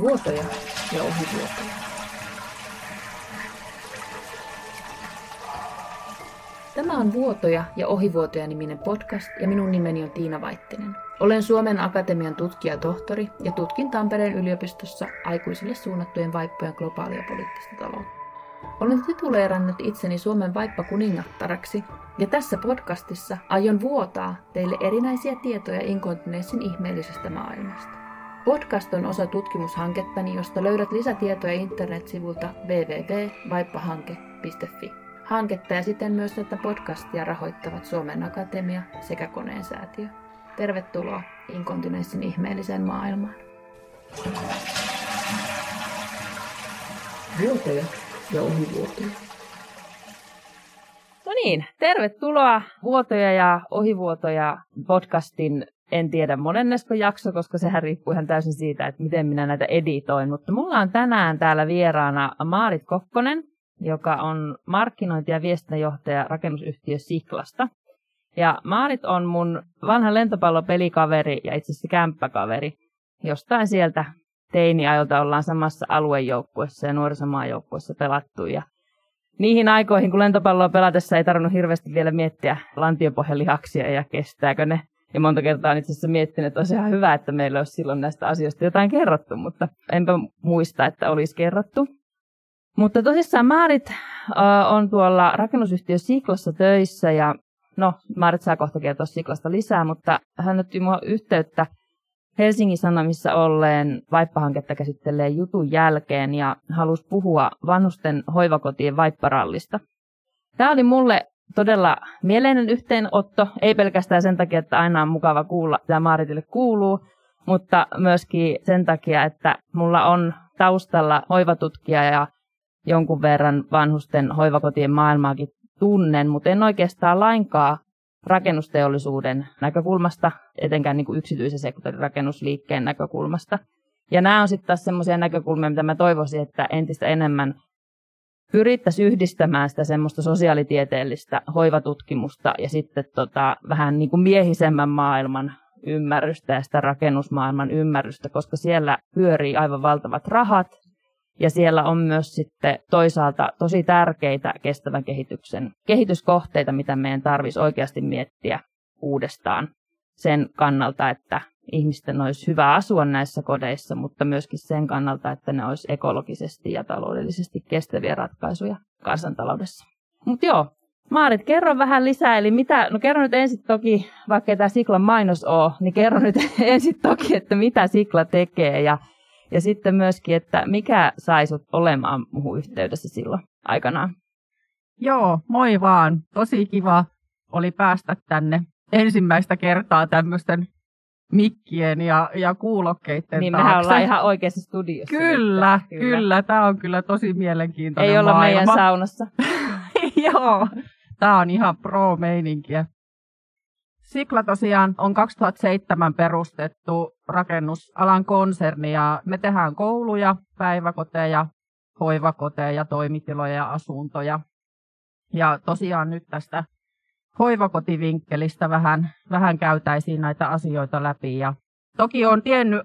Vuotoja ja ohivuotoja. Tämä on Vuotoja ja ohivuotoja niminen podcast ja minun nimeni on Tiina Vaittinen. Olen Suomen Akatemian tutkija-tohtori ja tutkin Tampereen yliopistossa aikuisille suunnattujen vaippojen globaalia poliittista taloutta. Olen tituleerannut itseni Suomen vaippa kuningattaraksi ja tässä podcastissa aion vuotaa teille erinäisiä tietoja inkontineessin ihmeellisestä maailmasta. Podcast on osa tutkimushankettani, josta löydät lisätietoja internetsivulta www.vaippahanke.fi. Hanketta ja siten myös tätä podcastia rahoittavat Suomen Akatemia sekä Koneen säätiö. Tervetuloa inkontinenssin ihmeelliseen maailmaan. Vuotoja ja ohivuotoja. No niin, tervetuloa Vuotoja ja ohivuotoja podcastin en tiedä monennesko jakso, koska sehän riippuu ihan täysin siitä, että miten minä näitä editoin. Mutta mulla on tänään täällä vieraana Maarit Kokkonen, joka on markkinointi- ja viestintäjohtaja rakennusyhtiö Siklasta. Ja Maarit on mun vanha lentopallopelikaveri ja itse asiassa kämppäkaveri. Jostain sieltä teiniajolta ollaan samassa aluejoukkuessa ja nuorisomaajoukkuessa pelattu. Ja niihin aikoihin, kun lentopalloa pelatessa ei tarvinnut hirveästi vielä miettiä lantiopohjelihaksia ja kestääkö ne. Ja monta kertaa itse asiassa miettinyt, että olisi ihan hyvä, että meillä olisi silloin näistä asioista jotain kerrottu, mutta enpä muista, että olisi kerrottu. Mutta tosissaan Maarit on tuolla rakennusyhtiö Siklassa töissä ja no, Maarit saa kohta kertoa Siklasta lisää, mutta hän otti mua yhteyttä Helsingin Sanomissa olleen vaippahanketta käsittelee jutun jälkeen ja halusi puhua vanhusten hoivakotien vaipparallista. Tämä oli mulle todella mieleinen yhteenotto, ei pelkästään sen takia, että aina on mukava kuulla, mitä Maaritille kuuluu, mutta myöskin sen takia, että mulla on taustalla hoivatutkija ja jonkun verran vanhusten hoivakotien maailmaakin tunnen, mutta en oikeastaan lainkaan rakennusteollisuuden näkökulmasta, etenkään niin kuin yksityisen sektorin rakennusliikkeen näkökulmasta. Ja nämä on sitten taas semmoisia näkökulmia, mitä mä toivoisin, että entistä enemmän pyrittäisiin yhdistämään sitä semmoista sosiaalitieteellistä hoivatutkimusta ja sitten tota, vähän niin kuin miehisemmän maailman ymmärrystä ja sitä rakennusmaailman ymmärrystä, koska siellä pyörii aivan valtavat rahat ja siellä on myös sitten toisaalta tosi tärkeitä kestävän kehityksen kehityskohteita, mitä meidän tarvitsisi oikeasti miettiä uudestaan sen kannalta, että ihmisten olisi hyvä asua näissä kodeissa, mutta myöskin sen kannalta, että ne olisi ekologisesti ja taloudellisesti kestäviä ratkaisuja kansantaloudessa. Mutta joo, Maarit, kerro vähän lisää, eli mitä, no kerro nyt ensin toki, vaikka tämä Siklan mainos ole, niin kerro nyt ensin toki, että mitä Sikla tekee ja ja sitten myöskin, että mikä sai sut olemaan muuhun yhteydessä silloin aikanaan? Joo, moi vaan. Tosi kiva oli päästä tänne ensimmäistä kertaa tämmöisten mikkien ja, ja kuulokkeiden Niin taakse. mehän ollaan ihan oikeassa studiossa. Kyllä, nyt. kyllä, kyllä. Tämä on kyllä tosi mielenkiintoinen Ei olla maailma. meidän saunassa. Joo, tämä on ihan pro-meininkiä. Sikla tosiaan on 2007 perustettu rakennusalan konserni ja me tehdään kouluja, päiväkoteja, hoivakoteja, toimitiloja ja asuntoja. Ja tosiaan nyt tästä hoivakotivinkkelistä vähän, vähän käytäisiin näitä asioita läpi. Ja toki on tiennyt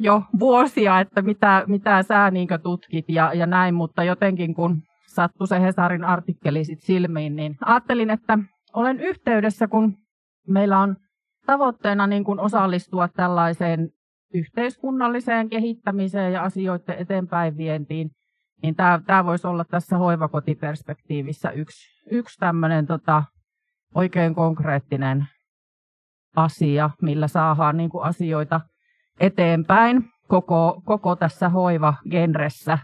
jo vuosia, että mitä, mitä sä niin tutkit ja, ja näin, mutta jotenkin kun sattui se Hesarin artikkeli sit silmiin, niin ajattelin, että olen yhteydessä, kun meillä on tavoitteena niin kuin osallistua tällaiseen yhteiskunnalliseen kehittämiseen ja asioiden eteenpäin vientiin, niin tämä, tämä voisi olla tässä hoivakotiperspektiivissä yksi, yksi tämmöinen tota, oikein konkreettinen asia, millä saadaan niin kuin asioita eteenpäin koko, koko tässä hoivagenressä.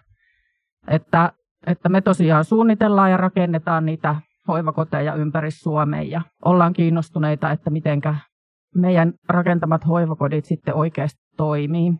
Että, että me tosiaan suunnitellaan ja rakennetaan niitä hoivakoteja ympäri Suomea ja ollaan kiinnostuneita, että mitenkä meidän rakentamat hoivakodit sitten oikeasti toimii.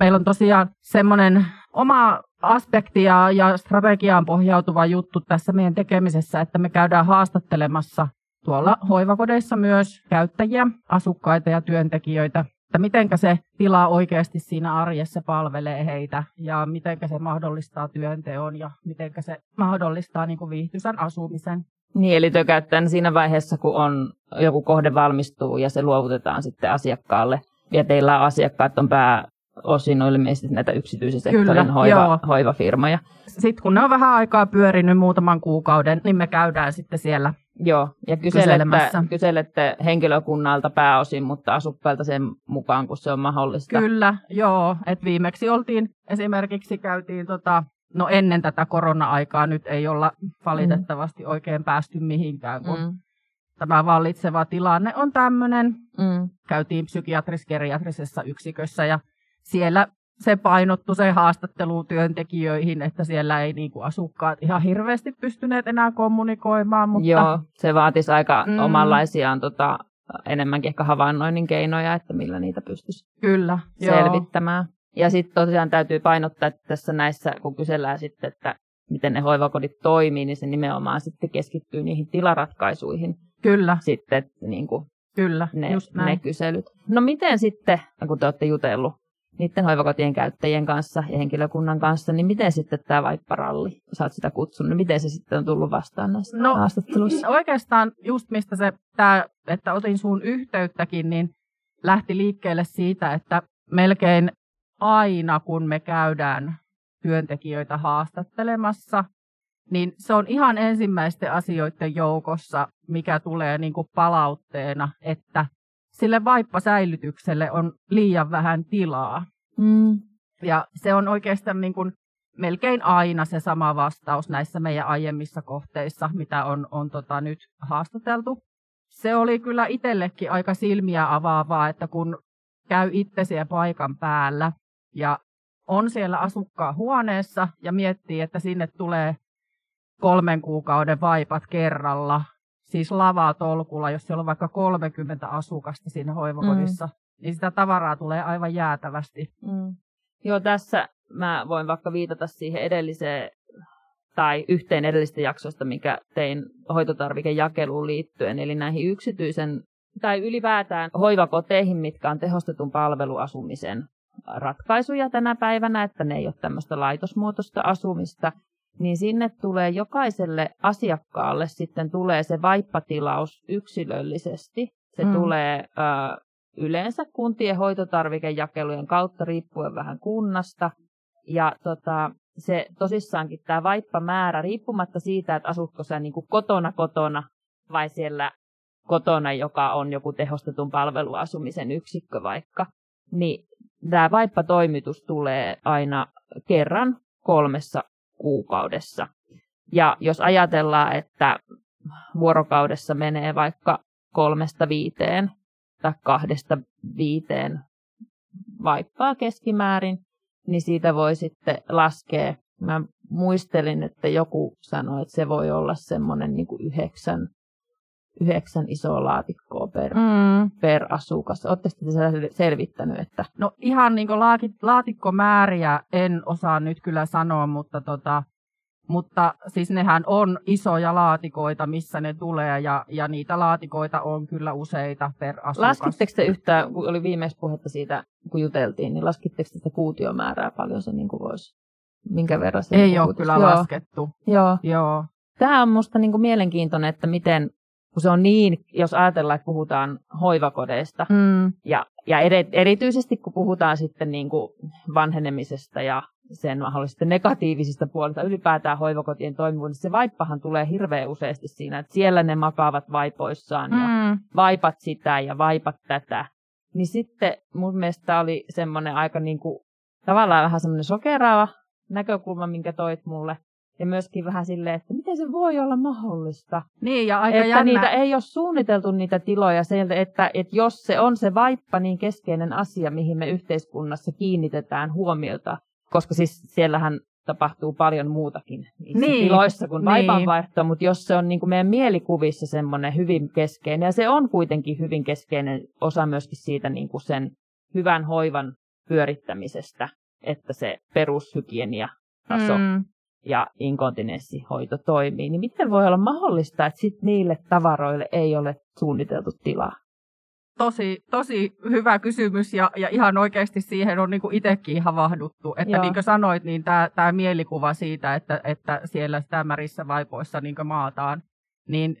Meillä on tosiaan semmoinen oma aspekti ja, ja strategiaan pohjautuva juttu tässä meidän tekemisessä, että me käydään haastattelemassa tuolla hoivakodeissa myös käyttäjiä, asukkaita ja työntekijöitä, että miten se tila oikeasti siinä arjessa palvelee heitä ja miten se mahdollistaa työnteon ja miten se mahdollistaa niin kuin viihtyisän asumisen. Niin, eli tökäyttäen siinä vaiheessa, kun on joku kohde valmistuu ja se luovutetaan sitten asiakkaalle. Ja teillä on asiakkaat on pää, osin on ilmeisesti näitä yksityisen sektorin Kyllä, hoiva, joo. hoivafirmoja. Sitten kun ne on vähän aikaa pyörinyt muutaman kuukauden, niin me käydään sitten siellä. Joo, ja kyselette, kyselette henkilökunnalta pääosin, mutta asukkailta sen mukaan, kun se on mahdollista. Kyllä, joo. Et viimeksi oltiin, esimerkiksi käytiin tota, no ennen tätä korona-aikaa, nyt ei olla valitettavasti oikein päästy mihinkään, kun Mm, tämä vallitseva tilanne on tämmöinen. mm, Käytiin psykiatris-geriatrisessa yksikössä ja siellä se painottu se haastattelu työntekijöihin, että siellä ei niinku asukkaat ihan hirveästi pystyneet enää kommunikoimaan, mutta Joo, se vaatisi aika Mm. omanlaisiaan tota, enemmänkin ehkä havainnoinnin keinoja, että millä niitä pystyisi kyllä, joo. selvittämään. Ja sitten tosiaan täytyy painottaa, että tässä näissä, kun kysellään sitten, että miten ne hoivakodit toimii, niin se nimenomaan sitten keskittyy niihin tilaratkaisuihin Kyllä, sitten, niin kuin kyllä, ne, just näin. ne kyselyt. No miten sitten, kun te olette jutellut niiden hoivakotien käyttäjien kanssa ja henkilökunnan kanssa, niin miten sitten tämä vaipparalli, sä oot sitä kutsunut, niin miten se sitten on tullut vastaan näissä No, haastatteluissa? Oikeastaan just mistä se, tää, että otin sun yhteyttäkin, niin lähti liikkeelle siitä, että melkein aina kun me käydään työntekijöitä haastattelemassa, niin se on ihan ensimmäisten asioiden joukossa, mikä tulee niin kuin palautteena, että sille vaippasäilytykselle on liian vähän tilaa. Mm. Ja se on oikeastaan niin kuin melkein aina se sama vastaus näissä meidän aiemmissa kohteissa, mitä on, on tota nyt haastateltu. Se oli kyllä itsellekin aika silmiä avaavaa, että kun käy itse siellä paikan päällä ja on siellä asukkaan huoneessa ja miettii, että sinne tulee kolmen kuukauden vaipat kerralla, siis lavatolkulla, jos siellä on vaikka 30 asukasta siinä hoivakodissa, mm. niin sitä tavaraa tulee aivan jäätävästi. Mm. Joo, tässä mä voin vaikka viitata siihen edelliseen tai yhteen edellistä jaksosta, mikä tein hoitotarvikejakeluun liittyen, eli näihin yksityisen tai ylipäätään hoivakoteihin, mitkä on tehostetun palveluasumisen ratkaisuja tänä päivänä, että ne ei ole tämmöistä laitosmuotoista asumista, niin sinne tulee jokaiselle asiakkaalle sitten tulee se vaippatilaus yksilöllisesti. Se Mm. tulee ö, yleensä kuntien hoitotarvikejakelujen kautta riippuen vähän kunnasta. Ja tota, se tosissaankin tämä vaippamäärä, riippumatta siitä, että asutko sä niin kotona kotona vai siellä kotona, joka on joku tehostetun palveluasumisen yksikkö vaikka, niin tämä vaippatoimitus tulee aina kerran kolmessa kuukaudessa. Ja jos ajatellaan, että vuorokaudessa menee vaikka kolmesta viiteen tai kahdesta viiteen vaippaa keskimäärin, niin siitä voi sitten laskea. Mä muistelin, että joku sanoi, että se voi olla semmoinen niin yhdeksän, yhdeksän isoa laatikkoa per, Mm. per asukas. Oletteko te sel- selvittänyt, että No ihan niin laatikkomääriä en osaa nyt kyllä sanoa, mutta, tota, mutta siis nehän on isoja laatikoita, missä ne tulee ja, ja niitä laatikoita on kyllä useita per asukas. laskitteko te yhtään, kun oli viimeis puhetta siitä, kun juteltiin, niin laskitteko te sitä kuutiomäärää paljon se niin kuin voisi, minkä verran se Ei niin ole kyllä Joo, laskettu. Joo. Joo. Tämä on minusta niin mielenkiintoinen, että miten, kun se on niin, jos ajatellaan, että puhutaan hoivakodeista, Mm. ja, ja eri, erityisesti kun puhutaan sitten niin kuin vanhenemisesta ja sen mahdollisesti negatiivisista puolista, ylipäätään hoivakotien toimivuudesta, se vaippahan tulee hirveän useasti siinä, että siellä ne makaavat vaipoissaan ja Mm. vaipat sitä ja vaipat tätä. Niin sitten mun mielestä oli semmoinen aika niin kuin, tavallaan vähän semmoinen sokeraava näkökulma, minkä toit mulle. Ja myöskin vähän silleen, että miten se voi olla mahdollista. Niin, ja aika että jännä. niitä ei ole suunniteltu niitä tiloja sieltä, että, että jos se on se vaippa niin keskeinen asia, mihin me yhteiskunnassa kiinnitetään huomiota, koska siis siellähän tapahtuu paljon muutakin niissä Niin, tiloissa kuin niin. vaipanvaihto, mutta jos se on niin kuin meidän mielikuvissa semmoinen hyvin keskeinen, ja se on kuitenkin hyvin keskeinen osa myöskin siitä niin kuin sen hyvän hoivan pyörittämisestä, että se perushygienia taso Mm. Ja inkontinenssihoito toimii, niin miten voi olla mahdollista, että sit niille tavaroille ei ole suunniteltu tilaa? Tosi, tosi hyvä kysymys ja, ja ihan oikeasti siihen on niin itsekin havahduttu. Että Joo. niin kuin sanoit, niin tämä mielikuva siitä, että, että siellä sitä märissä vaipoissa niin maataan, niin,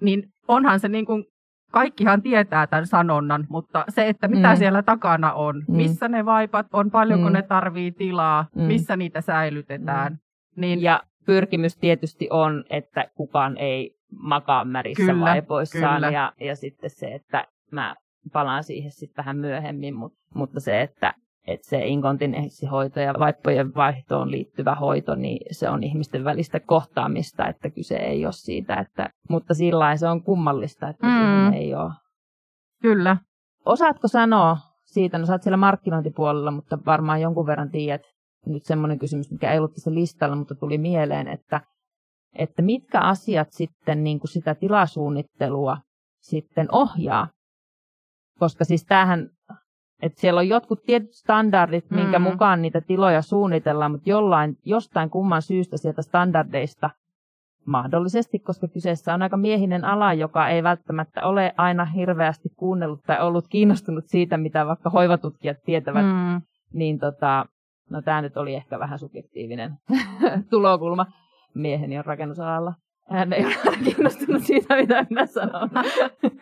niin onhan se niin kuin kaikkihan tietää tämän sanonnan, mutta se, että mitä Mm. siellä takana on, Mm. missä ne vaipat on, paljonko Mm. ne tarvii tilaa, Mm. missä niitä säilytetään, niin Ja pyrkimys tietysti on, että kukaan ei makaa märissä Kyllä, vaipoissaan. kyllä. Ja, ja sitten se, että mä palaan siihen sitten vähän myöhemmin, mutta, mutta se, että, että se inkontinenssihoito ja vaippojen vaihtoon liittyvä hoito, niin se on ihmisten välistä kohtaamista, että kyse ei ole siitä, että, mutta sillä se on kummallista, että Mm. ei ole. kyllä. Osaatko sanoa siitä, no sä oot siellä markkinointipuolella, mutta varmaan jonkun verran tiedät, nyt semmoinen kysymys, mikä ei ollut tässä listalla, mutta tuli mieleen, että, että mitkä asiat sitten niin kuin sitä tilasuunnittelua sitten ohjaa. Koska siis tämähän, että siellä on jotkut tietyt standardit, minkä Mm. mukaan niitä tiloja suunnitellaan, mutta jollain, jostain kumman syystä sieltä standardeista mahdollisesti, koska kyseessä on aika miehinen ala, joka ei välttämättä ole aina hirveästi kuunnellut tai ollut kiinnostunut siitä, mitä vaikka hoivatutkijat tietävät, mm. Niin tota, no tämä nyt oli ehkä vähän subjektiivinen tulokulma. Mieheni on rakennusalalla. Hän ei ole kiinnostunut siitä, mitä minä sanon.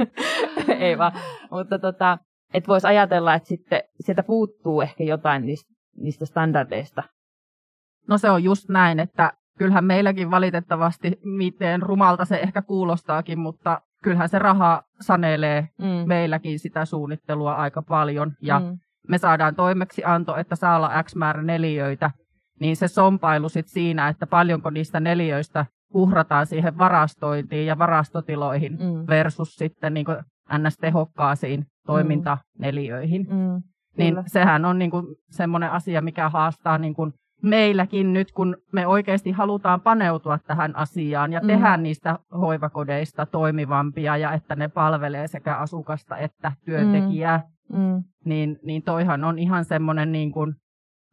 ei vaan. Mutta tota, et voisi ajatella, että sitten sieltä puuttuu ehkä jotain niistä, niistä standardeista. No se on just näin, että kyllähän meilläkin valitettavasti, miten rumalta se ehkä kuulostaakin, mutta kyllähän se raha sanelee Mm. meilläkin sitä suunnittelua aika paljon. Ja mm. Me saadaan toimeksianto, että saa olla X määrä neliöitä, niin se sompailu sit siinä, että paljonko niistä neliöistä uhrataan siihen varastointiin ja varastotiloihin Mm. versus sitten niin NS-tehokkaasiin toimintaneliöihin. Mm. Niin Kyllä. sehän on niin kuin semmoinen asia, mikä haastaa niin kuin meilläkin nyt, kun me oikeasti halutaan paneutua tähän asiaan ja Mm. mm. tehdä niistä hoivakodeista toimivampia ja että ne palvelee sekä asukasta että työntekijää, Mm. niin, niin toihan on ihan semmoinen niin kuin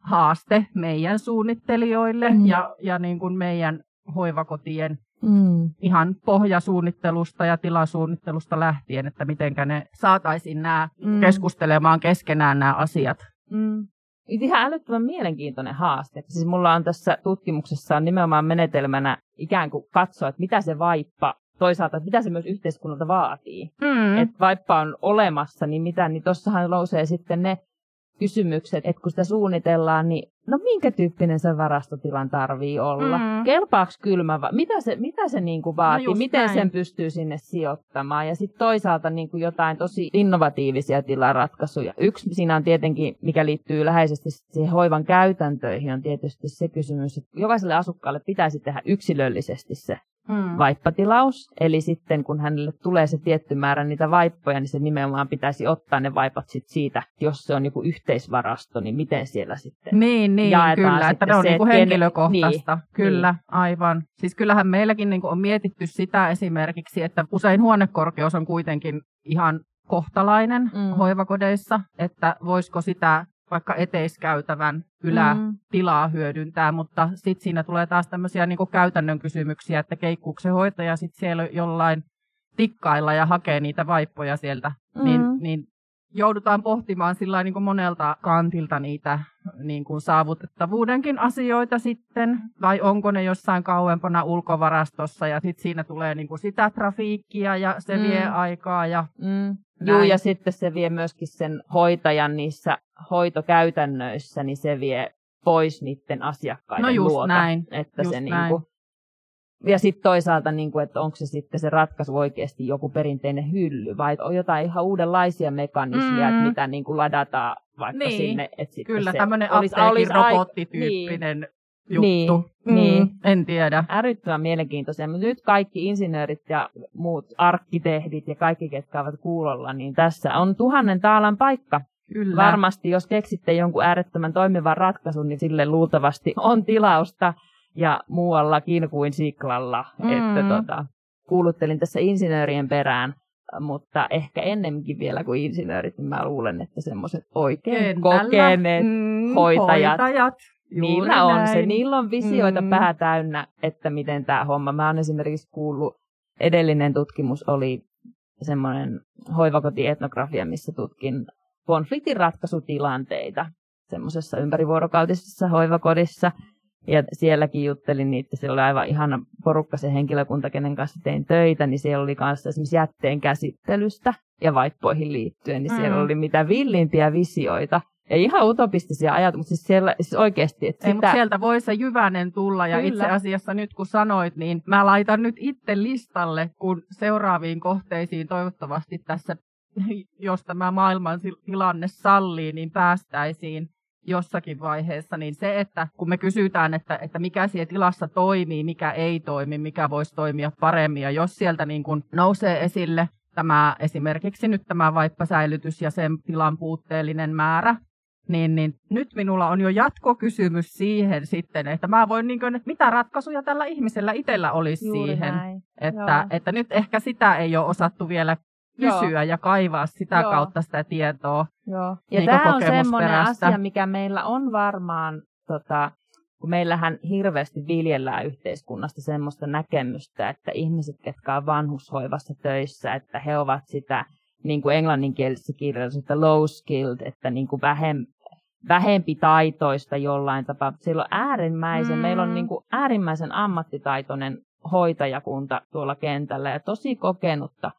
haaste meidän suunnittelijoille Mm. ja, ja niin kuin meidän hoivakotien Mm. ihan pohjasuunnittelusta ja tilasuunnittelusta lähtien, että mitenkä ne saataisiin nämä Mm. keskustelemaan keskenään nämä asiat. Mm. Ihan älyttömän mielenkiintoinen haaste. Siis mulla on tässä tutkimuksessa on nimenomaan menetelmänä ikään kuin katsoa, että mitä se vaippa, toisaalta että mitä se myös yhteiskunnalta vaatii. Mm. Että vaippa on olemassa, niin mitä, niin tossahan nousee sitten ne kysymykset, että kun sitä suunnitellaan, niin no minkä tyyppinen se varastotilan tarvii olla? Mm. Kelpaaks kylmä, va- mitä se, mitä se niin kuin vaatii, just miten näin. sen pystyy sinne sijoittamaan? Ja sitten toisaalta niin kuin jotain tosi innovatiivisia tilaratkaisuja. Yksi siinä on tietenkin, mikä liittyy läheisesti siihen hoivan käytäntöihin, on tietysti se kysymys, että jokaiselle asukkaalle pitäisi tehdä yksilöllisesti se Mm. vaippatilaus. Eli sitten kun hänelle tulee se tietty määrä niitä vaippoja, niin se nimenomaan pitäisi ottaa ne vaipat sit siitä, jos se on joku yhteisvarasto, niin miten siellä sitten. Niin, niin jaetaan kyllä, että ne on se, niinku henkilökohtaista. niin, kyllä, aivan. Siis kyllähän meilläkin niinku on mietitty sitä esimerkiksi, että usein huonekorkeus on kuitenkin ihan kohtalainen mm. hoivakodeissa, että voisiko sitä vaikka eteiskäytävän ylätilaa mm. hyödyntää, mutta sitten siinä tulee taas tämmöisiä niinku käytännön kysymyksiä, että keikkuuko se hoitaja sitten siellä jollain tikkailla ja hakee niitä vaippoja sieltä, mm. niin, niin joudutaan pohtimaan sillä niin kuin monelta kantilta niitä niin kuin saavutettavuudenkin asioita sitten, vai onko ne jossain kauempana ulkovarastossa, ja sitten siinä tulee niin kuin sitä trafiikkia, ja se mm. vie aikaa, ja Mm. Joo, ja sitten se vie myöskin sen hoitajan niissä hoitokäytännöissä, niin se vie pois niiden asiakkaiden No just luota. näin, Että just se näin. Niinku, ja sitten toisaalta, niinku, että onko se sitten se ratkaisu oikeasti joku perinteinen hylly, vai on jotain ihan uudenlaisia mekanismeja, Mm. että mitä niinku ladataan vaikka Niin, sinne. Että sitten kyllä tämmöinen apteekin robottityyppinen juttu. Niin, Mm, niin. En tiedä. älyttömän mielenkiintoisia, mutta nyt kaikki insinöörit ja muut arkkitehdit ja kaikki, ketkä ovat kuulolla, niin tässä on tuhannen taalan paikka. Kyllä. Varmasti, jos keksitte jonkun äärettömän toimivan ratkaisun, niin sille luultavasti on tilausta ja muuallakin kuin Siklalla. Mm. Että tota, kuuluttelin tässä insinöörien perään, mutta ehkä ennemminkin vielä kuin insinöörit, niin mä luulen, että semmoiset oikein Kentällä. kokeneet Mm, hoitajat. hoitajat. Juuri Niillä on näin. se, niillä on visioita Mm. pää täynnä, että miten tämä homma. Mä oon esimerkiksi kuullut, edellinen tutkimus oli semmoinen hoivakotietnografia, missä tutkin konfliktinratkaisutilanteita semmoisessa ympärivuorokautisessa hoivakodissa, Ja sielläkin juttelin niitä, siellä oli aivan ihana porukka se henkilökunta, kenen kanssa tein töitä, niin siellä oli kanssa esimerkiksi jätteen käsittelystä ja vaippoihin liittyen, niin siellä Mm. oli mitä villimpiä visioita. Ja ihan utopistisia ajatuksia, mutta siis, siellä, siis oikeasti, että Ei, sitä, mutta sieltä voi se jyvänen tulla. Ja Kyllä. itse asiassa nyt kun sanoit, niin mä laitan nyt itse listalle, kun seuraaviin kohteisiin toivottavasti tässä, jos tämä maailman tilanne sallii, niin päästäisiin jossakin vaiheessa, niin se, että kun me kysytään, että, että mikä siellä tilassa toimii, mikä ei toimi, mikä voisi toimia paremmin, ja jos sieltä niin kuin nousee esille tämä esimerkiksi nyt tämä vaippasäilytys ja sen tilan puutteellinen määrä, niin, niin nyt minulla on jo jatkokysymys siihen sitten, että mä voin, niin kuin, että mitä ratkaisuja tällä ihmisellä itsellä olisi Juuri siihen. näin. Että, Joo. että nyt ehkä sitä ei ole osattu vielä Joo. kysyä ja kaivaa sitä Joo. kautta sitä tietoa. Joo. Ja Niinku tämä on semmoinen asia, mikä meillä on varmaan, tota, kun meillähän hirveästi viljellään yhteiskunnasta semmoista näkemystä, että ihmiset, jotka on vanhushoivassa töissä, että he ovat sitä niin kuin englanninkielisessä kirjallisuutta low skilled, että niin kuin vähem, vähempi taitoista jollain tapaa. Siellä on äärimmäisen, Mm. meillä on niin kuin äärimmäisen ammattitaitoinen hoitajakunta tuolla kentällä ja tosi kokenutta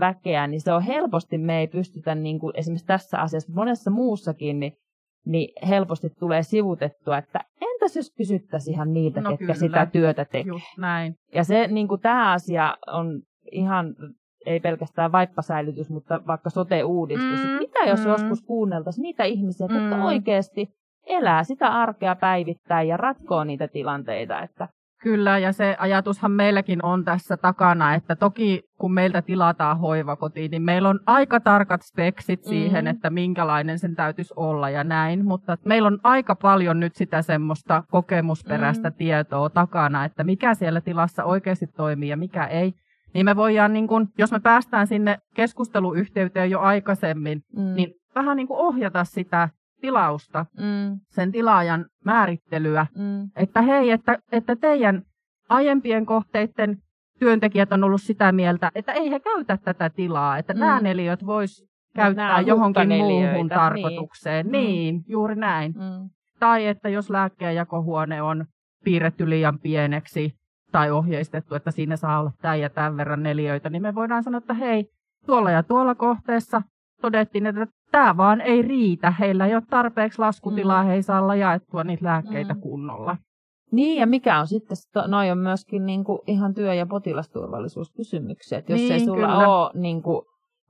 väkeä, niin se on helposti, me ei pystytä niin kuin esimerkiksi tässä asiassa, monessa muussakin, niin, niin helposti tulee sivutettua, että entäs jos kysyttäisiin ihan niitä, No ketkä kyllä. sitä työtä tekee. Just näin. Ja se, niin kuin tämä asia on ihan, ei pelkästään vaippasäilytys, mutta vaikka sote-uudistus. Mm, Mm, mitä jos mm. mm. joskus kuunneltaisiin niitä ihmisiä, Mm. jotka oikeasti elää sitä arkea päivittäin ja ratkoo niitä tilanteita. Että, Kyllä, ja se ajatushan meilläkin on tässä takana, että toki kun meiltä tilataan hoivakotiin, niin meillä on aika tarkat speksit siihen, Mhm. että minkälainen sen täytyisi olla ja näin, mutta meillä on aika paljon nyt sitä semmoista kokemusperäistä Mhm. tietoa takana, että mikä siellä tilassa oikeasti toimii ja mikä ei. Niin me voidaan, niin kun, jos me päästään sinne keskusteluyhteyteen jo aikaisemmin, mm, niin vähän niin kuin ohjata sitä tilausta, mm, sen tilaajan määrittelyä, mm, että hei, että, että teidän aiempien kohteiden työntekijät on ollut sitä mieltä, että ei he käytä tätä tilaa, että Mm. nämä neliöt vois Nämä käyttää on johonkin muuhun niin. tarkoitukseen. Mm. Niin, juuri näin. mm. Tai että jos lääkkeenjakohuone on piirretty liian pieneksi tai ohjeistettu, että siinä saa olla tämän ja tämän verran neliöitä, niin me voidaan sanoa, että hei, tuolla ja tuolla kohteessa todettiin, että tämä vaan ei riitä. Heillä ei ole tarpeeksi laskutilaa, Mm. he ei saa olla jaettua niitä lääkkeitä Mm. kunnolla. Niin, ja mikä on sitten, to- noi on myöskin niin kuin ihan työ- ja potilasturvallisuuskysymyksiä. Että jos Niin, ei sulla kyllä. ole niin kuin,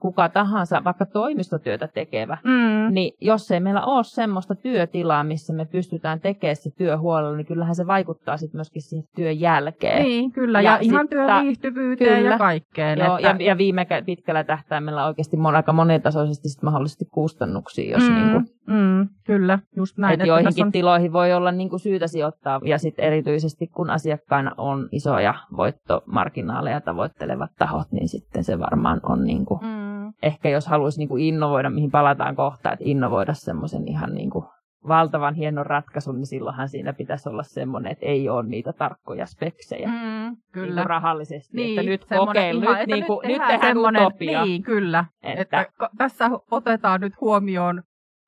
kuka tahansa, vaikka toimistotyötä tekevä, Mm. niin jos ei meillä ole semmoista työtilaa, missä me pystytään tekemään se työ huolella, niin kyllähän se vaikuttaa sitten myöskin siihen työn jälkeen. Niin, kyllä. Ja, Ja ihan sit työn ta- viihtyvyyteen kyllä. ja kaikkeen. Joo, että, ja, ja viime kä- pitkällä tähtäimellä oikeasti mon, aika monitasoisesti sit mahdollisesti kustannuksia, jos mm, niin kuin, mm, kyllä, just näin. että että joihinkin on- tiloihin voi olla niin kuin syytä sijoittaa, ja sitten erityisesti kun asiakkaina on isoja voittomarginaaleja tavoittelevat tahot, niin sitten se varmaan on niin kuin, Mm, ehkä jos haluaisi niin kuin innovoida, mihin palataan kohta, että innovoida semmoisen ihan niin kuin valtavan hienon ratkaisun, niin silloinhan siinä pitäisi olla semmoinen, että ei ole niitä tarkkoja speksejä mm, niin kyllä. kuin rahallisesti, Niin, että nyt kokeilu, ihan, nyt, että niin kuin, nyt tehdään tehdään utopia. Niin, kyllä. Että- Että, tässä otetaan nyt huomioon,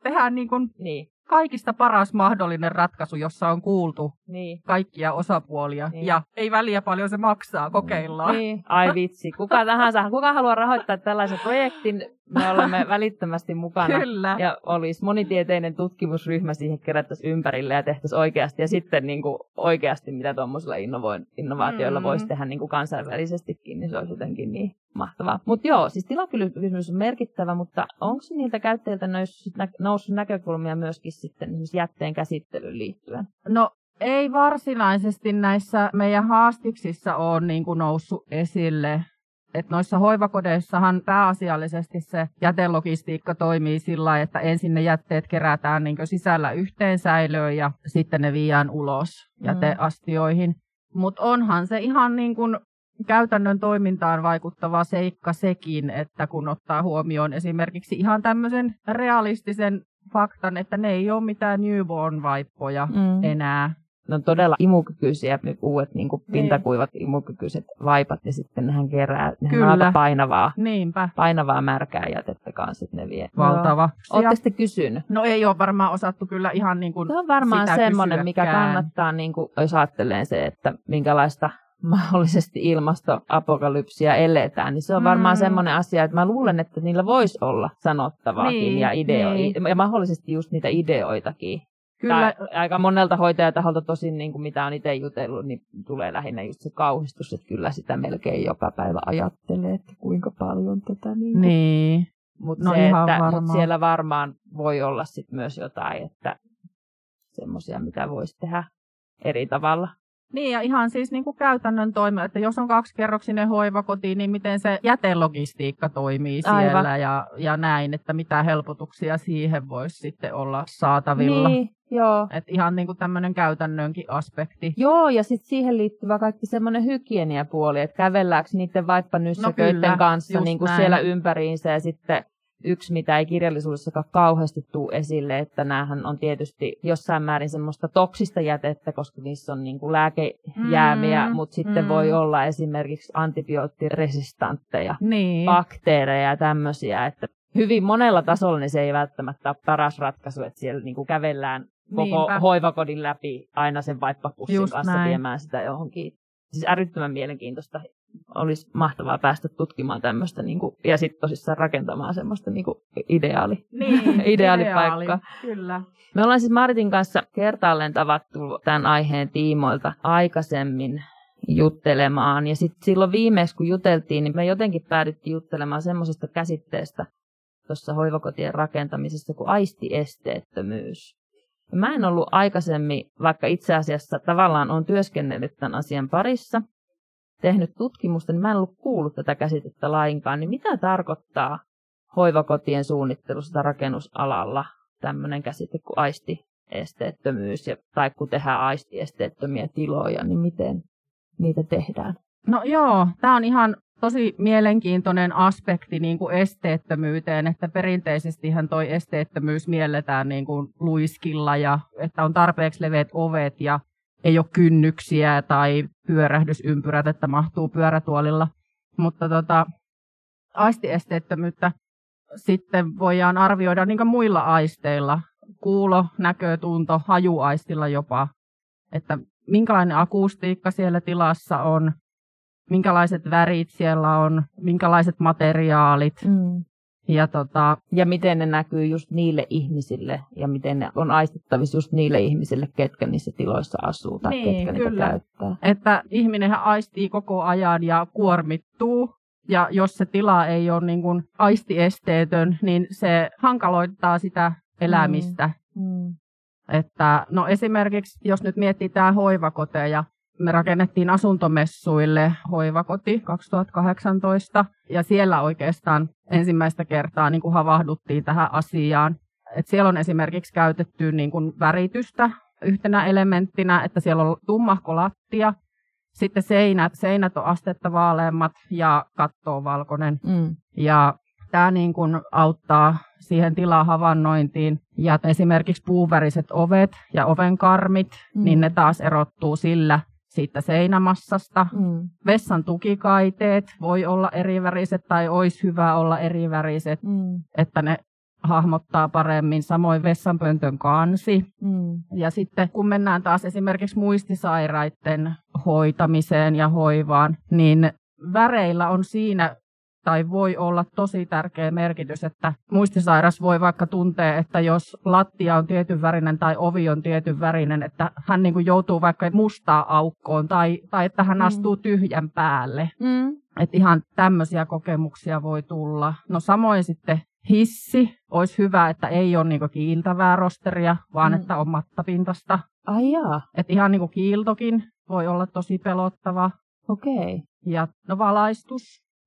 tehdään niin kuin Niin, kaikista paras mahdollinen ratkaisu, jossa on kuultu niin. kaikkia osapuolia. Niin. Ja ei väliä paljon se maksaa, kokeillaan. Niin. Ai vitsi, kuka tahansa, kuka haluaa rahoittaa tällaisen projektin, me olemme välittömästi mukana. Kyllä. Ja olisi monitieteinen tutkimusryhmä siihen kerättäisiin ympärille ja tehtäisiin oikeasti. Ja sitten niin kuin oikeasti, mitä tuommoisilla innovo- innovaatioilla Mm. voisi tehdä niin kuin kansainvälisestikin, niin se olisi jotenkin niin mahtavaa. Mutta joo, siis tilakysymys on merkittävä, mutta onko niiltä käyttäjiltä noussut, nä- noussut näkökulmia myöskin sitten jätteen käsittelyyn liittyen? No ei varsinaisesti näissä meidän haastiksissa ole niin kuin noussut esille. Et noissa hoivakodeissahan pääasiallisesti se jätelogistiikka toimii sillä että ensin ne jätteet kerätään niin sisällä yhteen säilöön ja sitten ne viedään ulos Mm. jäteastioihin. Mutta onhan se ihan niin kuin käytännön toimintaan vaikuttava seikka sekin, että kun ottaa huomioon esimerkiksi ihan tämmöisen realistisen faktan, että ne ei ole mitään newborn-vaippoja Mm. enää. Ne on todella imukykyisiä, nyt uudet niin kuin pintakuivat imukykyiset vaipat, ja sitten nehän kerää, nehän Kyllä. on aika painavaa, Niinpä. painavaa märkää jätettä kanssa, sitten ne vie. Valtava. Oletteko te kysynyt? No ei ole varmaan osattu kyllä ihan niin kuin Se on varmaan semmoinen, mikä kannattaa, niin kuin, jos ajattelee se, että minkälaista mahdollisesti ilmastoapokalypsia eletään, niin se on varmaan Mm. semmoinen asia, että mä luulen, että niillä voisi olla sanottavaakin Niin, ja, ideo- niin. ja mahdollisesti just niitä ideoitakin. Kyllä, Tai aika monelta hoitajataholta tosin, niin kuin mitä on itse jutellut, niin tulee lähinnä just se kauhistus, että kyllä sitä melkein joka päivä ajattelee, että kuinka paljon tätä. Niin kuin. niin. Mutta No se, että, mut varmaan. siellä varmaan voi olla sit myös jotain, että semmoisia, mitä voisi tehdä eri tavalla. Niin ja ihan siis niin kuin käytännön toimi, että jos on kaksikerroksinen hoivakoti, niin miten se jätelogistiikka toimii siellä Aivan. ja, ja näin, että mitä helpotuksia siihen voisi sitten olla saatavilla. Niin, joo. Et ihan niin kuin tämmöinen käytännönkin aspekti. Joo, ja sitten siihen liittyvä kaikki semmoinen hygieniapuoli, että kävelläänkö niiden vaippanyssäköiden No kyllä, kanssa niin kuin näin. siellä ympäriinsä ja sitten yksi, mitä ei kirjallisuudessakaan kauheasti tuu esille, että näähän on tietysti jossain määrin semmoista toksista jätettä, koska niissä on niin kuin lääkejäämiä, Mm, mutta sitten mm. voi olla esimerkiksi antibioottiresistantteja, Niin. bakteereja ja tämmöisiä, että hyvin monella tasolla niin se ei välttämättä ole paras ratkaisu, että siellä niin kuin kävellään koko Niinpä. hoivakodin läpi aina sen vaippapussin Just kanssa näin. viemään sitä johonkin. Siis älyttömän mielenkiintoista. Olisi mahtavaa päästä tutkimaan tämmöistä niin kuin, ja sitten tosissaan rakentamaan semmoista niin kuin ideaali. Niin, Ideaalipaikka. ideaali, Kyllä. Me ollaan siis Maritin kanssa kertaalleen tavattu tämän aiheen tiimoilta aikaisemmin juttelemaan. Ja sitten silloin viimeksi, kun juteltiin, niin me jotenkin päädyttiin juttelemaan semmoisesta käsitteestä tuossa hoivakotien rakentamisessa kuin aistiesteettömyys. Mä en ollut aikaisemmin, vaikka itse asiassa tavallaan on työskennellyt tämän asian parissa, tehnyt tutkimusta, niin mä en ollut kuullut tätä käsitettä lainkaan. Niin mitä tarkoittaa hoivakotien suunnittelussa tai rakennusalalla tämmöinen käsite kuin aistiesteettömyys, ja, tai kun tehdään aistiesteettömiä tiloja, niin miten niitä tehdään? No joo, tämä on ihan tosi mielenkiintoinen aspekti niin kuin esteettömyyteen, että perinteisestihän toi esteettömyys mielletään niin kuin luiskilla ja että on tarpeeksi leveät ovet ja ei ole kynnyksiä tai pyörähdysympyrät, että mahtuu pyörätuolilla. Mutta tota, aistiesteettömyyttä sitten voidaan arvioida niin muilla aisteilla, kuulo, näkö, tunto, hajuaistilla jopa, että minkälainen akustiikka siellä tilassa on, minkälaiset värit siellä on, minkälaiset materiaalit. Mm. Ja tota, Ja miten ne näkyy just niille ihmisille, ja miten ne on aistittavissa just niille ihmisille, ketkä niissä tiloissa asuu tai Niin, ketkä kyllä. niitä käyttää. että ihminenhän aistii koko ajan ja kuormittuu. Ja jos se tila ei ole niin kuin aistiesteetön, niin se hankaloittaa sitä elämistä. Mm. Että, no esimerkiksi, jos nyt mietitään hoivakoteja, me rakennettiin asuntomessuille hoivakoti 2018, ja siellä oikeastaan ensimmäistä kertaa niin kuin havahduttiin tähän asiaan. Et siellä on esimerkiksi käytetty niin kuin väritystä yhtenä elementtinä, että siellä on tummahko lattia, sitten seinät, seinät on astetta vaaleammat ja katto on valkoinen. Mm. Ja tämä niin kuin auttaa siihen tilan havainnointiin. Ja esimerkiksi puuväriset ovet ja ovenkarmit, Mm. mm. niin ne taas erottuu sillä siitä seinämassasta. Mm. Vessan tukikaiteet voi olla eriväriset tai olisi hyvä olla eriväriset, Mm. että ne hahmottaa paremmin. Samoin vessanpöntön kansi. Mm. Ja sitten kun mennään taas esimerkiksi muistisairaiden hoitamiseen ja hoivaan, niin väreillä on siinä tai voi olla tosi tärkeä merkitys, että muistisairas voi vaikka tuntea, että jos lattia on tietyn värinen tai ovi on tietyn värinen, että hän niin kuin joutuu vaikka mustaa aukkoon tai, tai että hän Mm. astuu tyhjän päälle. Mm. Että ihan tämmöisiä kokemuksia voi tulla. No samoin sitten hissi. Olisi hyvä, että ei ole niinku kiiltävää rosteria, vaan Mm. että on mattapintasta. Ai jaa, Että ihan niinku kiiltokin voi olla tosi pelottava. okei. Ja no valaistus,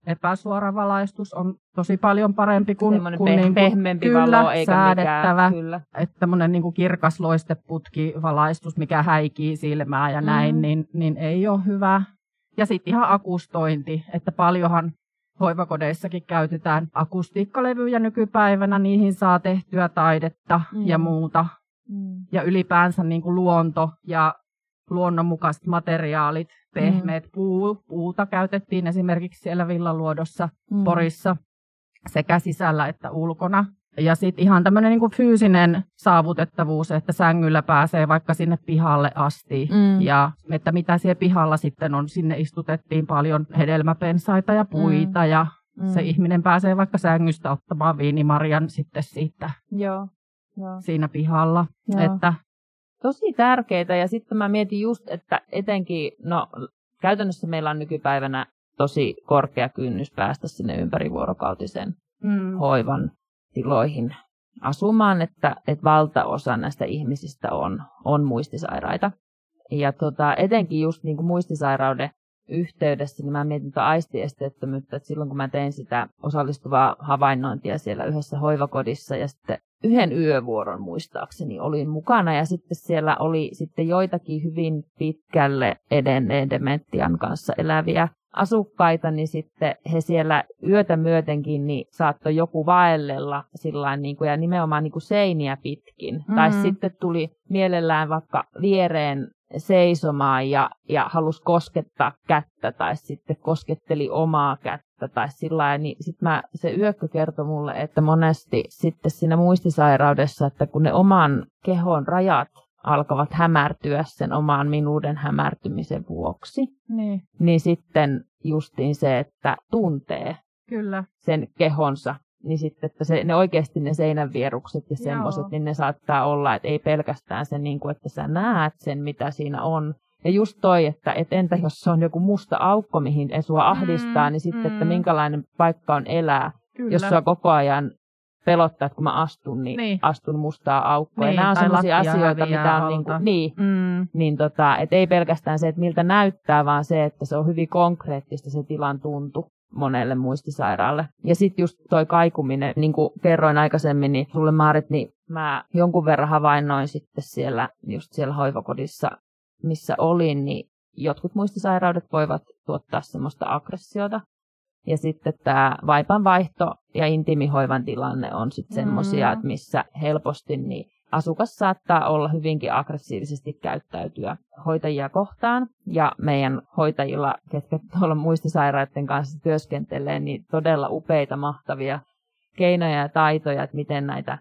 epäsuora valaistus on tosi paljon parempi kuin, Semmoinen kuin peh- niinku, pehmeämpi kyllä, valo, eikä säädettävä. mikään. Kyllä. Että tämmöinen niinku kirkas loisteputki valaistus, mikä häikii silmää ja näin, Mm. niin, niin ei ole hyvä. Ja sitten ihan akustointi, että paljonhan hoivakodeissakin käytetään akustiikkalevyjä nykypäivänä, niihin saa tehtyä taidetta Mm. ja muuta. Mm. Ja ylipäänsä niin kuin luonto ja luonnonmukaiset materiaalit, pehmeät mm. puu, puuta käytettiin esimerkiksi siellä Villaluodossa mm. Porissa sekä sisällä että ulkona. Ja sitten ihan tämmöinen niin fyysinen saavutettavuus, että sängyllä pääsee vaikka sinne pihalle asti. Mm. Ja että mitä siellä pihalla sitten on, sinne istutettiin paljon hedelmäpensaita ja puita mm. ja mm. se ihminen pääsee vaikka sängystä ottamaan viinimarjan sitten siitä Joo. Joo. siinä pihalla. Joo. Että Tosi tärkeitä ja sitten mä mietin just, että etenkin, no käytännössä meillä on nykypäivänä tosi korkea kynnys päästä sinne ympärivuorokautisen mm. hoivan tiloihin asumaan, että, että valtaosa näistä ihmisistä on, on muistisairaita. Ja tota, etenkin just niin kuin muistisairauden yhteydessä, niin mä mietin tuota aistiesteettömyyttä, että silloin kun mä tein sitä osallistuvaa havainnointia siellä yhdessä hoivakodissa ja sitten yhden yövuoron muistaakseni olin mukana ja sitten siellä oli sitten joitakin hyvin pitkälle edenneen dementian kanssa eläviä asukkaita, niin sitten he siellä yötä myötenkin niin saattoi joku vaellella sillain, niin kuin, ja nimenomaan niin kuin seiniä pitkin. Mm-hmm. Tai sitten tuli mielellään vaikka viereen seisomaan ja, ja halusi koskettaa kättä tai sitten kosketteli omaa kättä tai sillä niin sitten mä, se yökkö kertoi mulle, että monesti sitten siinä muistisairaudessa, että kun ne oman kehon rajat alkavat hämärtyä sen oman minuuden hämärtymisen vuoksi, niin, niin sitten justiin se, että tuntee Kyllä. sen kehonsa niin sitten, että se, ne oikeasti ne seinänvierukset ja semmoiset, niin ne saattaa olla, että ei pelkästään se, niin kuin, että sä näet sen, mitä siinä on. Ja just toi, että et entä jos se on joku musta aukko, mihin sua ahdistaa, mm, niin sitten, mm. että minkälainen paikka on elää, Kyllä. jos sua koko ajan pelottaa, että kun mä astun, niin, niin. astun mustaa aukkoa. Niin, ja nämä on sellaisia asioita, mitä on niin, kuin, niin, mm. niin tota, et ei pelkästään se, että miltä näyttää, vaan se, että se on hyvin konkreettista se tilan tuntu monelle muistisairaalle. Ja sitten just toi kaikuminen, niin kuin kerroin aikaisemmin, niin sulle Maarit, niin mä jonkun verran havainnoin sitten siellä, just siellä hoivakodissa, missä olin, niin jotkut muistisairaudet voivat tuottaa semmoista aggressiota. Ja sitten tämä vaipan vaihto ja intimihoivan tilanne on sitten semmoisia, mm. että missä helposti niin asukas saattaa olla hyvinkin aggressiivisesti käyttäytyä hoitajia kohtaan. Ja meidän hoitajilla, ketkä tuolla muistisairaiden kanssa työskentelee, niin todella upeita, mahtavia keinoja ja taitoja, että miten näitä,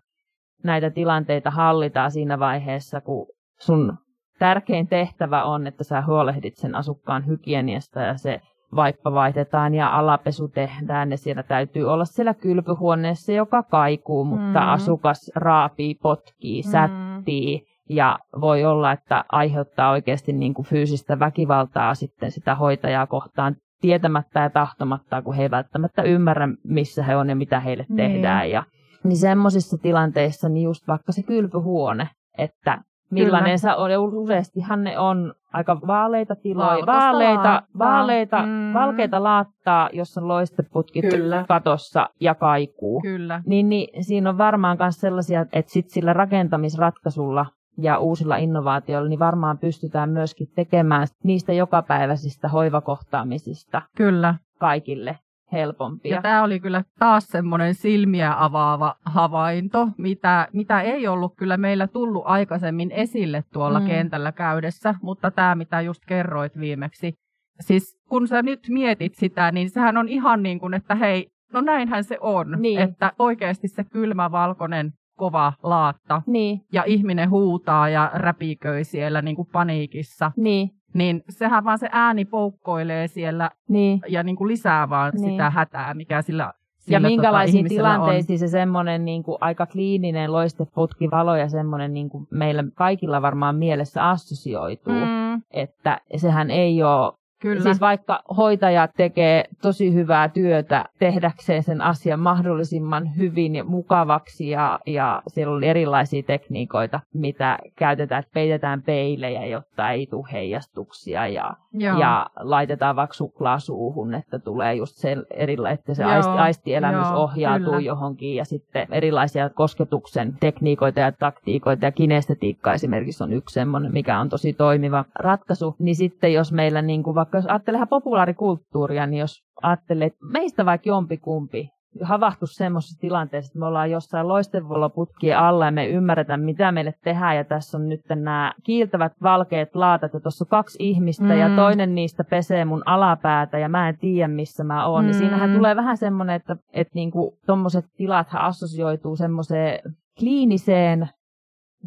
näitä tilanteita hallitaan siinä vaiheessa, kun sun tärkein tehtävä on, että sä huolehdit sen asukkaan hygieniasta ja se vaippa vaihdetaan ja alapesu tehdään ja siellä täytyy olla siellä kylpyhuoneessa, joka kaikuu, mutta mm. asukas raapii, potkii, mm. sättii ja voi olla, että aiheuttaa oikeasti niin kuin fyysistä väkivaltaa sitten sitä hoitajaa kohtaan tietämättä ja tahtomatta, kun he ei välttämättä ymmärrä, missä he on ja mitä heille niin. tehdään. Ja, niin semmoisissa tilanteissa niin just vaikka se kylpyhuone, että millainen Kyllä. se on. Ja useastihan ne on aika vaaleita tiloja, vaaleita, vaaleita, mm. valkeita laattaa, jossa on loisteputkit Kyllä. katossa ja kaikuu. Kyllä. Niin, niin siinä on varmaan myös sellaisia, että sit sillä rakentamisratkaisulla ja uusilla innovaatioilla, niin varmaan pystytään myöskin tekemään niistä jokapäiväisistä hoivakohtaamisista Kyllä. kaikille helpompia. Ja tämä oli kyllä taas semmoinen silmiä avaava havainto, mitä, mitä ei ollut kyllä meillä tullut aikaisemmin esille tuolla mm. kentällä käydessä, mutta tämä mitä just kerroit viimeksi. Siis kun sä nyt mietit sitä, niin sehän on ihan niin kuin, että hei, no näinhän se on. Niin. Että oikeasti se kylmä valkoinen kova laatta niin. ja ihminen huutaa ja räpiköi siellä niin kuin paniikissa. Niin niin sehän vaan se ääni poukkoilee siellä niin. ja niin kuin lisää vaan niin. sitä hätää, mikä sillä ja tota minkälaisiin tota, tilanteisiin on. se semmoinen niin kuin aika kliininen loisteputkivalo ja semmoinen niin kuin meillä kaikilla varmaan mielessä assosioituu, mm. että sehän ei ole Kyllä. Siis vaikka hoitaja tekee tosi hyvää työtä tehdäkseen sen asian mahdollisimman hyvin ja mukavaksi ja, ja siellä on erilaisia tekniikoita, mitä käytetään, että peitetään peilejä, jotta ei tule heijastuksia ja, ja laitetaan vaikka suklaa suuhun, että tulee just se erilla, että se aisti, aistielämys Joo, ohjautuu kyllä. johonkin ja sitten erilaisia kosketuksen tekniikoita ja taktiikoita ja kinestetiikka esimerkiksi on yksi semmoinen, mikä on tosi toimiva ratkaisu, niin sitten jos meillä niin kuin vaikka jos ajattelee populaarikulttuuria, niin jos ajattelee, että meistä vaikka jompikumpi havahtu semmoisessa tilanteessa, että me ollaan jossain loistevuoloputkien alla ja me ymmärretään, mitä meille tehdään. Ja tässä on nyt nämä kiiltävät valkeat laatat ja tuossa on kaksi ihmistä mm. ja toinen niistä pesee mun alapäätä ja mä en tiedä, missä mä oon. Mm. Niin siinähän tulee vähän semmoinen, että, että niinku, tuommoiset tilathan assosioituu semmoiseen kliiniseen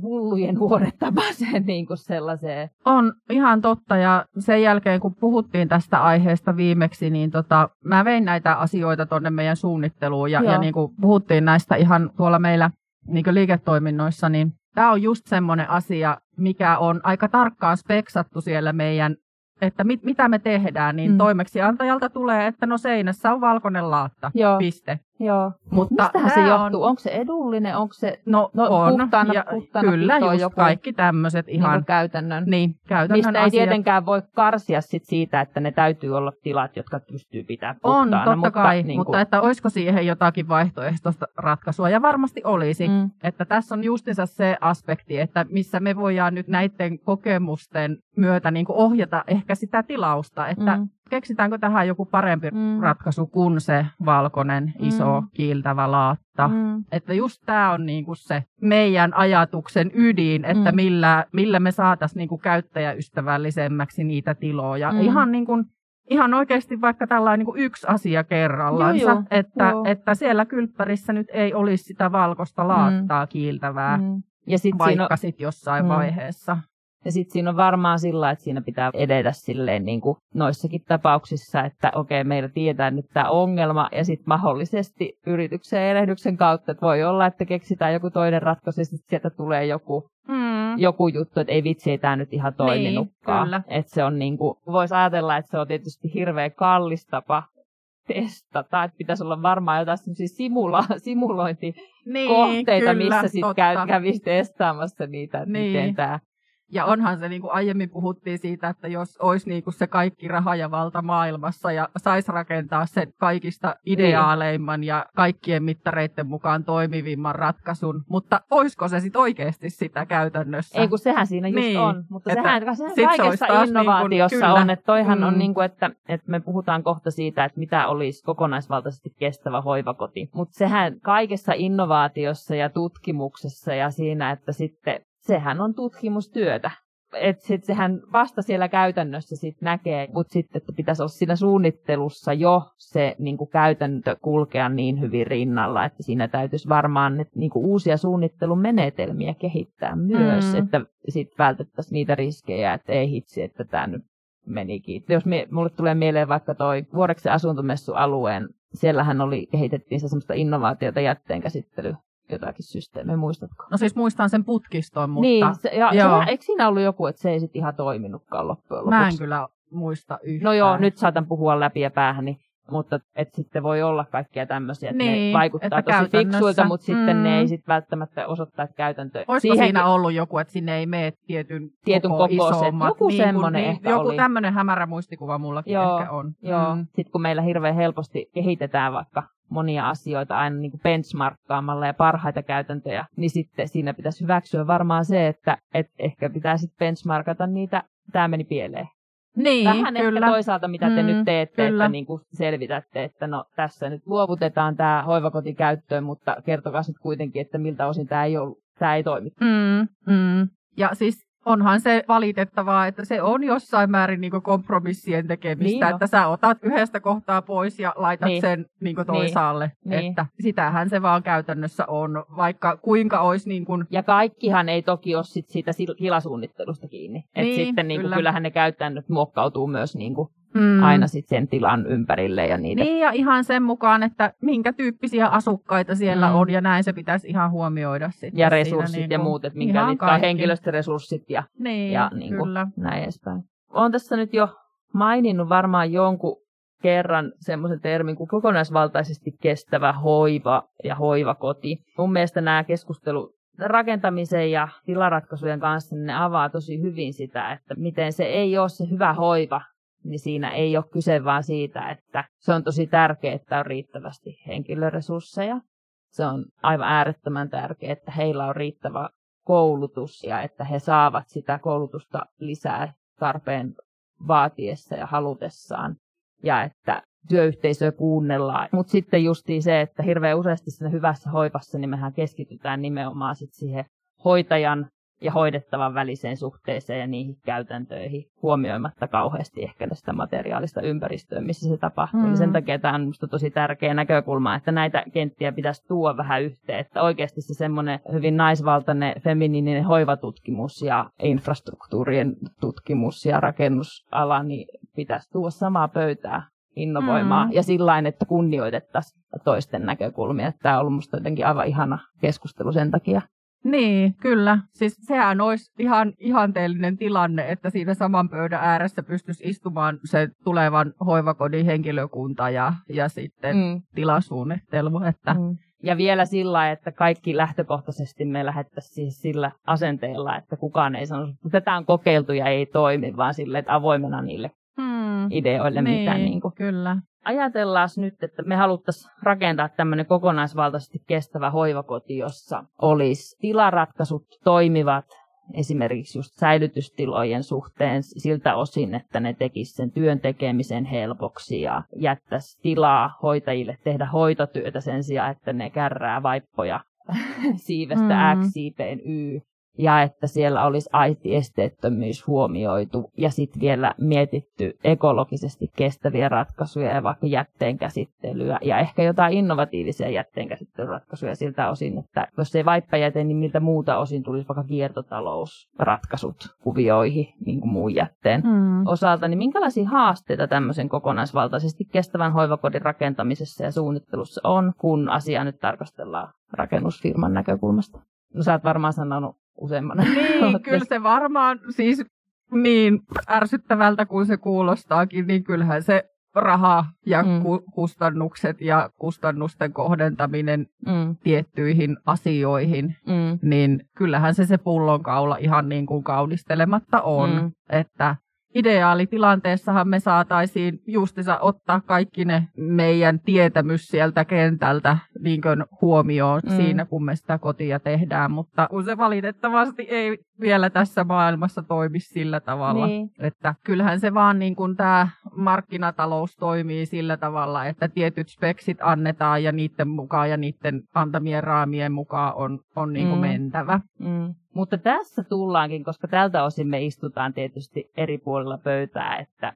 hullujen huonettapaiseen niin kuin sellaiseen. On ihan totta ja sen jälkeen kun puhuttiin tästä aiheesta viimeksi, niin tota, mä vein näitä asioita tuonne meidän suunnitteluun ja, ja niin kuin puhuttiin näistä ihan tuolla meillä niin kuin liiketoiminnoissa, niin tämä on just semmoinen asia, mikä on aika tarkkaan speksattu siellä meidän että mit, mitä me tehdään, niin mm. toimeksiantajalta tulee, että no seinässä on valkoinen laatta, Joo. piste. Joo. Mutta Mistähän se johtuu? On... Onko se edullinen? Onko se no, no, on. puhtaana, ja, puhtaana Kyllä, just joku, kaikki tämmöiset ihan niin käytännön. Niin, käytännön Mistä asiat. ei tietenkään voi karsia sit siitä, että ne täytyy olla tilat, jotka pystyy pitämään puhtaana. On, totta mutta, kai, niin kuin... mutta että olisiko siihen jotakin vaihtoehtoista ratkaisua? Ja varmasti olisi. Mm. Että tässä on justiinsa se aspekti, että missä me voidaan nyt näiden kokemusten myötä niin kuin ohjata ehkä sitä tilausta, että mm keksitäänkö tähän joku parempi mm. ratkaisu kuin se valkoinen, mm. iso, kiiltävä laatta. Mm. Että just tämä on niinku se meidän ajatuksen ydin, että mm. millä, millä me saataisiin niinku käyttäjäystävällisemmäksi niitä tiloja. Mm. Ihan niin kuin ihan oikeasti vaikka tällainen niin yksi asia kerrallaan, että, joo. että siellä kylppärissä nyt ei olisi sitä valkoista laattaa mm. kiiltävää, mm. ja sit vaikka sitten jossain mm. vaiheessa. Ja sitten siinä on varmaan sillä, että siinä pitää edetä silleen niin kuin noissakin tapauksissa, että okei, meillä tietää nyt tämä ongelma ja sitten mahdollisesti yrityksen erehdyksen kautta, että voi olla, että keksitään joku toinen ratkaisu ja sitten sieltä tulee joku, mm. joku juttu, että ei vitsi, ei tämä nyt ihan toiminutkaan. Niin, että se on niin kuin, voisi ajatella, että se on tietysti hirveän kallis tapa testata, että pitäisi olla varmaan jotain simula- simulointikohteita, niin, missä sitten kävisi testaamassa niitä, että niin. miten tämä ja onhan se, niin kuin aiemmin puhuttiin siitä, että jos olisi niin kuin se kaikki raha ja valta maailmassa ja saisi rakentaa sen kaikista ideaaleimman ja kaikkien mittareiden mukaan toimivimman ratkaisun, mutta olisiko se sitten oikeasti sitä käytännössä? Ei kun sehän siinä just niin, on, mutta että sehän, sehän kaikessa se innovaatiossa niin kuin, on, että toihan mm. on niin kuin, että, että me puhutaan kohta siitä, että mitä olisi kokonaisvaltaisesti kestävä hoivakoti, mutta sehän kaikessa innovaatiossa ja tutkimuksessa ja siinä, että sitten sehän on tutkimustyötä. Että sit sehän vasta siellä käytännössä sit näkee, mutta sitten että pitäisi olla siinä suunnittelussa jo se niin kuin käytäntö kulkea niin hyvin rinnalla, että siinä täytyisi varmaan että, niin kuin uusia suunnittelumenetelmiä kehittää myös, mm. että sitten vältettäisiin niitä riskejä, että ei hitsi, että tämä nyt menikin. Jos me, mulle tulee mieleen vaikka toi Vuoreksen asuntomessualueen, siellähän oli, kehitettiin se semmoista innovaatiota jätteenkäsittely jotakin systeemiä, muistatko? No siis muistan sen putkiston, mutta... Niin, se, ja joo. Se, eikö siinä ollut joku, että se ei sitten ihan toiminutkaan loppujen lopuksi? Mä en kyllä muista yhtään. No joo, nyt saatan puhua läpi ja päähän, niin mutta et sitten voi olla kaikkia tämmöisiä, että niin, ne vaikuttaa että tosi fiksuilta, mutta mm. sitten ne ei mm. sitten välttämättä osoittaa, että käytäntö... Olisiko Siihen... siinä ollut joku, että sinne ei mene tietyn, tietyn koko isommat? Joku niin, semmoinen niin, ehkä Joku oli. tämmöinen hämärä muistikuva mullakin joo, ehkä on. Joo, mm. sitten kun meillä hirveän helposti kehitetään vaikka monia asioita aina niin kuin benchmarkkaamalla ja parhaita käytäntöjä, niin sitten siinä pitäisi hyväksyä varmaan se, että et ehkä pitää sitten benchmarkata niitä, tämä meni pieleen. Niin, Vähän kyllä. ehkä toisaalta, mitä te mm, nyt teette, kyllä. että niin kuin selvitätte, että no tässä nyt luovutetaan tämä hoivakoti käyttöön, mutta kertokaa nyt kuitenkin, että miltä osin tämä ei, ollut, tämä ei toimi. Mm, mm. Ja siis onhan se valitettavaa, että se on jossain määrin niin kompromissien tekemistä, niin että sä otat yhdestä kohtaa pois ja laitat niin. sen niin toisaalle. Niin. Että sitähän se vaan käytännössä on, vaikka kuinka olisi... Niin kuin... Ja kaikkihan ei toki ole sit siitä kilasuunnittelusta kiinni. Niin, Et sitten niin kuin, kyllä. kyllähän ne käytännöt muokkautuu myös niin kuin mm. aina sitten sen tilan ympärille. Ja. Niin, ja ihan sen mukaan, että minkä tyyppisiä asukkaita siellä mm. on, ja näin se pitäisi ihan huomioida sitten. Ja resurssit niin kuin, ja muut, että minkä niitä on henkilöstöresurssit ja, niin, ja niin kuin, näin edespäin. Olen tässä nyt jo maininnut varmaan jonkun kerran semmoisen termin kuin kokonaisvaltaisesti kestävä hoiva ja hoivakoti. Mun mielestä nämä keskustelut rakentamisen ja tilaratkaisujen kanssa, niin ne avaa tosi hyvin sitä, että miten se ei ole se hyvä hoiva, niin siinä ei ole kyse vaan siitä, että se on tosi tärkeää, että on riittävästi henkilöresursseja. Se on aivan äärettömän tärkeää, että heillä on riittävä koulutus ja että he saavat sitä koulutusta lisää tarpeen vaatiessa ja halutessaan. Ja että työyhteisöä kuunnellaan. Mutta sitten justiin se, että hirveän useasti siinä hyvässä hoivassa niin mehän keskitytään nimenomaan sit siihen hoitajan ja hoidettavan väliseen suhteeseen ja niihin käytäntöihin, huomioimatta kauheasti ehkä sitä materiaalista ympäristöä, missä se tapahtuu. Mm. sen takia tämä on minusta tosi tärkeä näkökulma, että näitä kenttiä pitäisi tuoda vähän yhteen, että oikeasti se semmoinen hyvin naisvaltainen feminiininen hoivatutkimus ja infrastruktuurien tutkimus ja rakennusala, niin pitäisi tuoda samaa pöytää innovoimaan mm. ja sillä että kunnioitettaisiin toisten näkökulmia. Tämä on ollut minusta jotenkin aivan ihana keskustelu sen takia. Niin, kyllä. Siis sehän olisi ihan ihanteellinen tilanne, että siinä saman pöydän ääressä pystyisi istumaan se tulevan hoivakodin henkilökunta ja, ja sitten mm. tilasuunnittelu. Että... Mm. Ja vielä sillä, että kaikki lähtökohtaisesti me lähettäisiin siis sillä asenteella, että kukaan ei sano, että tätä on kokeiltu ja ei toimi, vaan sille, että avoimena niille hmm. ideoille, niin, mitä niin kuin, kyllä ajatellaan nyt, että me haluttaisiin rakentaa tämmöinen kokonaisvaltaisesti kestävä hoivakoti, jossa olisi tilaratkaisut toimivat esimerkiksi just säilytystilojen suhteen siltä osin, että ne tekisivät sen työn tekemisen helpoksi ja jättäisi tilaa hoitajille tehdä hoitotyötä sen sijaan, että ne kärrää vaippoja siivestä mm. X, Y ja että siellä olisi aitiesteettömyys huomioitu ja sitten vielä mietitty ekologisesti kestäviä ratkaisuja ja vaikka jätteenkäsittelyä ja ehkä jotain innovatiivisia jätteenkäsittelyratkaisuja siltä osin, että jos ei vaippajäte, niin miltä muuta osin tulisi vaikka kiertotalousratkaisut kuvioihin niin kuin muun jätteen mm. osalta, niin minkälaisia haasteita tämmöisen kokonaisvaltaisesti kestävän hoivakodin rakentamisessa ja suunnittelussa on, kun asiaa nyt tarkastellaan rakennusfirman näkökulmasta? No sä oot varmaan sanonut useamman. Niin, kyllä se varmaan, siis niin ärsyttävältä kuin se kuulostaakin, niin kyllähän se raha ja mm. ku- kustannukset ja kustannusten kohdentaminen mm. tiettyihin asioihin, mm. niin kyllähän se se pullonkaula ihan niin kuin kaunistelematta on, mm. että ideaalitilanteessahan me saataisiin justissa ottaa kaikki ne meidän tietämys sieltä kentältä niin huomioon mm. siinä, kun me sitä kotia tehdään, mutta kun se valitettavasti ei vielä tässä maailmassa toimi sillä tavalla, niin. että kyllähän se vaan niin kuin tämä markkinatalous toimii sillä tavalla, että tietyt speksit annetaan ja niiden mukaan ja niiden antamien raamien mukaan on, on niin kuin mm. mentävä. Mm. Mutta tässä tullaankin, koska tältä osin me istutaan tietysti eri puolilla pöytää, että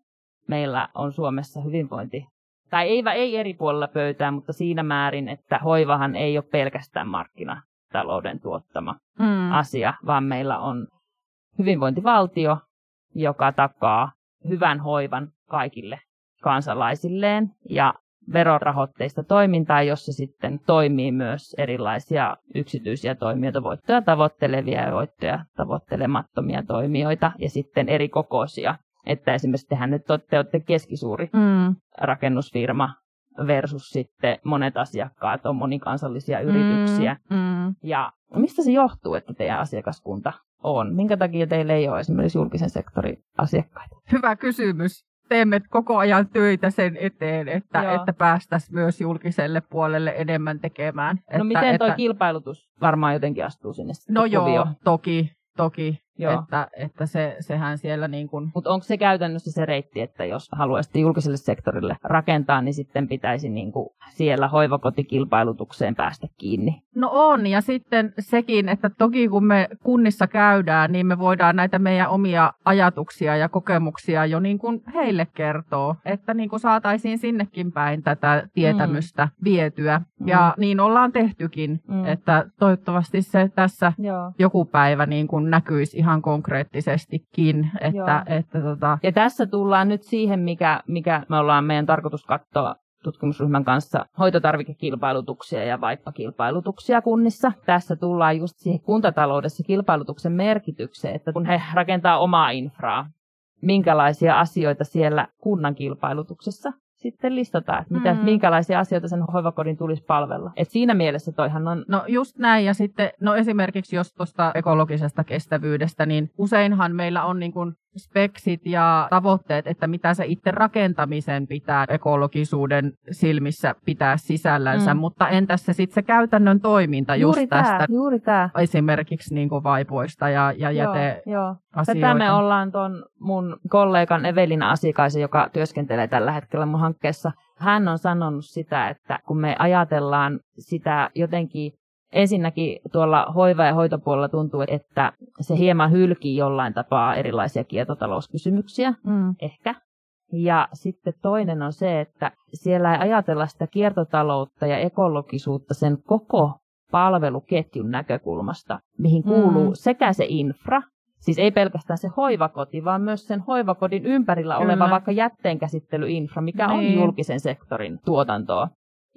meillä on Suomessa hyvinvointi, tai ei, ei eri puolilla pöytää, mutta siinä määrin, että hoivahan ei ole pelkästään markkinatalouden tuottama mm. asia, vaan meillä on hyvinvointivaltio, joka takaa hyvän hoivan kaikille kansalaisilleen ja verorahoitteista toimintaa, jossa sitten toimii myös erilaisia yksityisiä toimijoita, voittoja tavoittelevia ja voittoja tavoittelemattomia toimijoita ja sitten eri kokoisia. Että esimerkiksi tehän nyt olette, olette keskisuuri mm. rakennusfirma versus sitten monet asiakkaat on monikansallisia mm, yrityksiä. Mm, mm. Ja mistä se johtuu, että teidän asiakaskunta on? Minkä takia teillä ei ole esimerkiksi julkisen sektorin asiakkaita? Hyvä kysymys teemme koko ajan töitä sen eteen, että, että päästäisiin myös julkiselle puolelle enemmän tekemään. No että, miten tuo että... kilpailutus varmaan jotenkin astuu sinne No kuvio. joo, toki, toki. Joo. Että, että se, sehän siellä niin kuin... Mutta onko se käytännössä se reitti, että jos haluaisi julkiselle sektorille rakentaa, niin sitten pitäisi niin kuin siellä hoivakotikilpailutukseen päästä kiinni? No on, ja sitten sekin, että toki kun me kunnissa käydään, niin me voidaan näitä meidän omia ajatuksia ja kokemuksia jo niin kuin heille kertoa, että niin kuin saataisiin sinnekin päin tätä tietämystä mm. vietyä. Mm. Ja niin ollaan tehtykin, mm. että toivottavasti se tässä Joo. joku päivä niin kuin näkyisi ihan konkreettisestikin. Että, että tota... Ja tässä tullaan nyt siihen, mikä, mikä me ollaan meidän tarkoitus katsoa tutkimusryhmän kanssa hoitotarvikekilpailutuksia ja vaippakilpailutuksia kunnissa. Tässä tullaan just siihen kuntataloudessa kilpailutuksen merkitykseen, että kun he rakentaa omaa infraa, minkälaisia asioita siellä kunnan kilpailutuksessa sitten listataan, että mitä, mm. minkälaisia asioita sen hoivakodin tulisi palvella. Et siinä mielessä toihan on... No just näin, ja sitten no esimerkiksi jos tuosta ekologisesta kestävyydestä, niin useinhan meillä on niin kuin speksit ja tavoitteet, että mitä se itse rakentamisen pitää ekologisuuden silmissä pitää sisällänsä, mm. mutta entäs se sitten se käytännön toiminta juuri just tää, tästä juuri tää. esimerkiksi niin kuin vaipoista ja, ja jäte joo, Tätä me ollaan tuon mun kollegan Evelina Asikaisen, joka työskentelee tällä hetkellä mun hankkeessa, hän on sanonut sitä, että kun me ajatellaan sitä jotenkin ensinnäkin tuolla hoiva- ja hoitopuolella tuntuu, että se hieman hylkii jollain tapaa erilaisia kiertotalouskysymyksiä, mm. ehkä. Ja sitten toinen on se, että siellä ei ajatella sitä kiertotaloutta ja ekologisuutta sen koko palveluketjun näkökulmasta, mihin kuuluu mm. sekä se infra, siis ei pelkästään se hoivakoti, vaan myös sen hoivakodin ympärillä Kyllä. oleva vaikka jätteenkäsittelyinfra, mikä niin. on julkisen sektorin tuotantoa.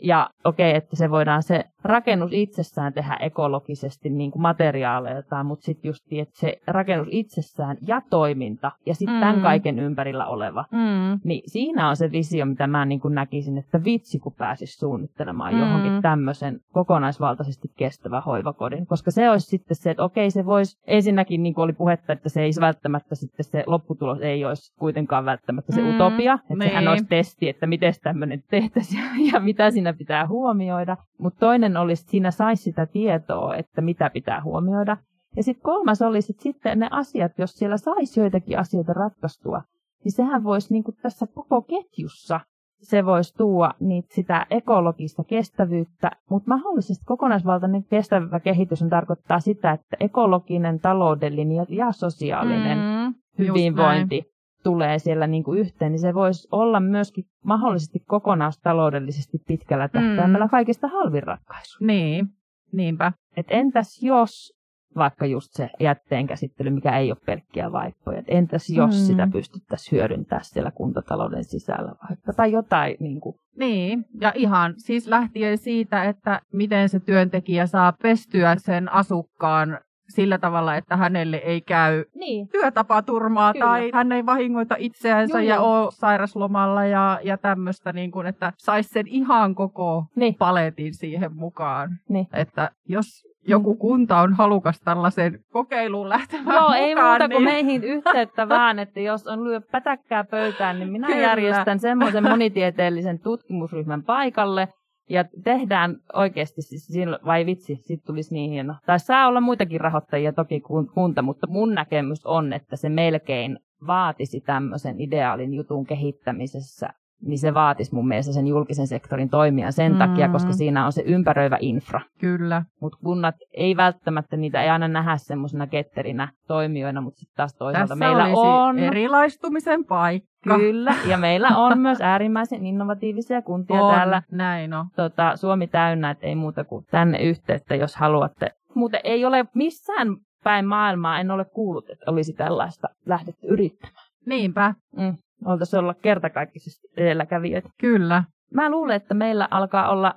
Ja okei, okay, että se voidaan se rakennus itsessään tehdä ekologisesti niin kuin materiaaleiltaan, mutta sitten just, että se rakennus itsessään ja toiminta ja sitten mm. tämän kaiken ympärillä oleva, mm. niin siinä on se visio, mitä mä niin kuin näkisin, että vitsi kun pääsisi suunnittelemaan mm. johonkin tämmöisen kokonaisvaltaisesti kestävä hoivakodin, koska se olisi sitten se, että okei se voisi, ensinnäkin niin kuin oli puhetta, että se ei välttämättä sitten se lopputulos ei olisi kuitenkaan välttämättä se mm. utopia, että niin. sehän olisi testi, että miten tämmöinen tehtäisiin ja mitä siinä pitää huomioida, mutta toinen olisi, että siinä saisi sitä tietoa, että mitä pitää huomioida. Ja sitten kolmas olisi, että sitten ne asiat, jos siellä saisi joitakin asioita ratkaistua, niin sehän voisi niin tässä koko ketjussa, se voisi tuoda niitä sitä ekologista kestävyyttä, mutta mahdollisesti kokonaisvaltainen kestävä kehitys on tarkoittaa sitä, että ekologinen, taloudellinen ja sosiaalinen mm, hyvinvointi tulee siellä niin kuin yhteen, niin se voisi olla myöskin mahdollisesti kokonaistaloudellisesti pitkällä tähtäimellä mm. kaikista halvin ratkaisu. Niin, niinpä. Et entäs jos vaikka just se jätteenkäsittely, mikä ei ole pelkkiä vaippoja. Et entäs jos mm. sitä pystyttäisiin hyödyntämään siellä kuntatalouden sisällä vaikka, tai jotain. Niin, kuin. niin, ja ihan siis lähtien siitä, että miten se työntekijä saa pestyä sen asukkaan sillä tavalla, että hänelle ei käy niin. työtapaturmaa Kyllä. tai hän ei vahingoita itseänsä Joo, ja ole sairaslomalla ja, ja tämmöistä, niin kuin, että saisi sen ihan koko niin. paletin siihen mukaan. Niin. Että jos joku kunta on halukas tällaiseen kokeiluun lähtemään Joo, mukaan, ei muuta kuin niin... meihin yhteyttä vaan, että jos on lyö pätäkkää pöytään, niin minä Kyllä. järjestän semmoisen monitieteellisen tutkimusryhmän paikalle, ja tehdään oikeasti, siis, vai vitsi, sitten tulisi niin hieno. Tai saa olla muitakin rahoittajia toki kunta, mutta mun näkemys on, että se melkein vaatisi tämmöisen ideaalin jutun kehittämisessä niin se vaatisi mun mielestä sen julkisen sektorin toimia sen mm. takia, koska siinä on se ympäröivä infra. Kyllä. Mutta kunnat ei välttämättä, niitä ei aina nähdä semmoisena ketterinä toimijoina, mutta sitten taas toisaalta Tässä meillä on... erilaistumisen paikka. Kyllä, ja meillä on myös äärimmäisen innovatiivisia kuntia on, täällä. näin on. Tota, Suomi täynnä, että ei muuta kuin tänne yhteyttä, jos haluatte. Muuten ei ole missään päin maailmaa, en ole kuullut, että olisi tällaista lähdetty yrittämään. Niinpä. Mm oltaisiin olla kertakaikkisesti edelläkävijöitä. Kyllä. Mä luulen, että meillä alkaa olla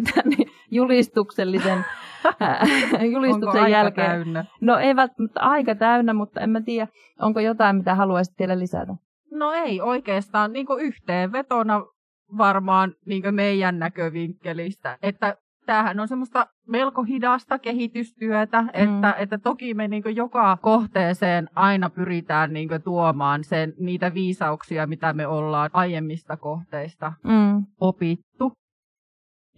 julistuksellisen julistuksen onko jälkeen. Täynnä? No ei välttämättä aika täynnä, mutta en mä tiedä, onko jotain, mitä haluaisit vielä lisätä. No ei oikeastaan niin yhteenvetona varmaan niin meidän näkövinkkelistä, että tämähän on semmoista melko hidasta kehitystyötä, mm. että, että toki me niin joka kohteeseen aina pyritään niin tuomaan sen, niitä viisauksia, mitä me ollaan aiemmista kohteista mm. opittu.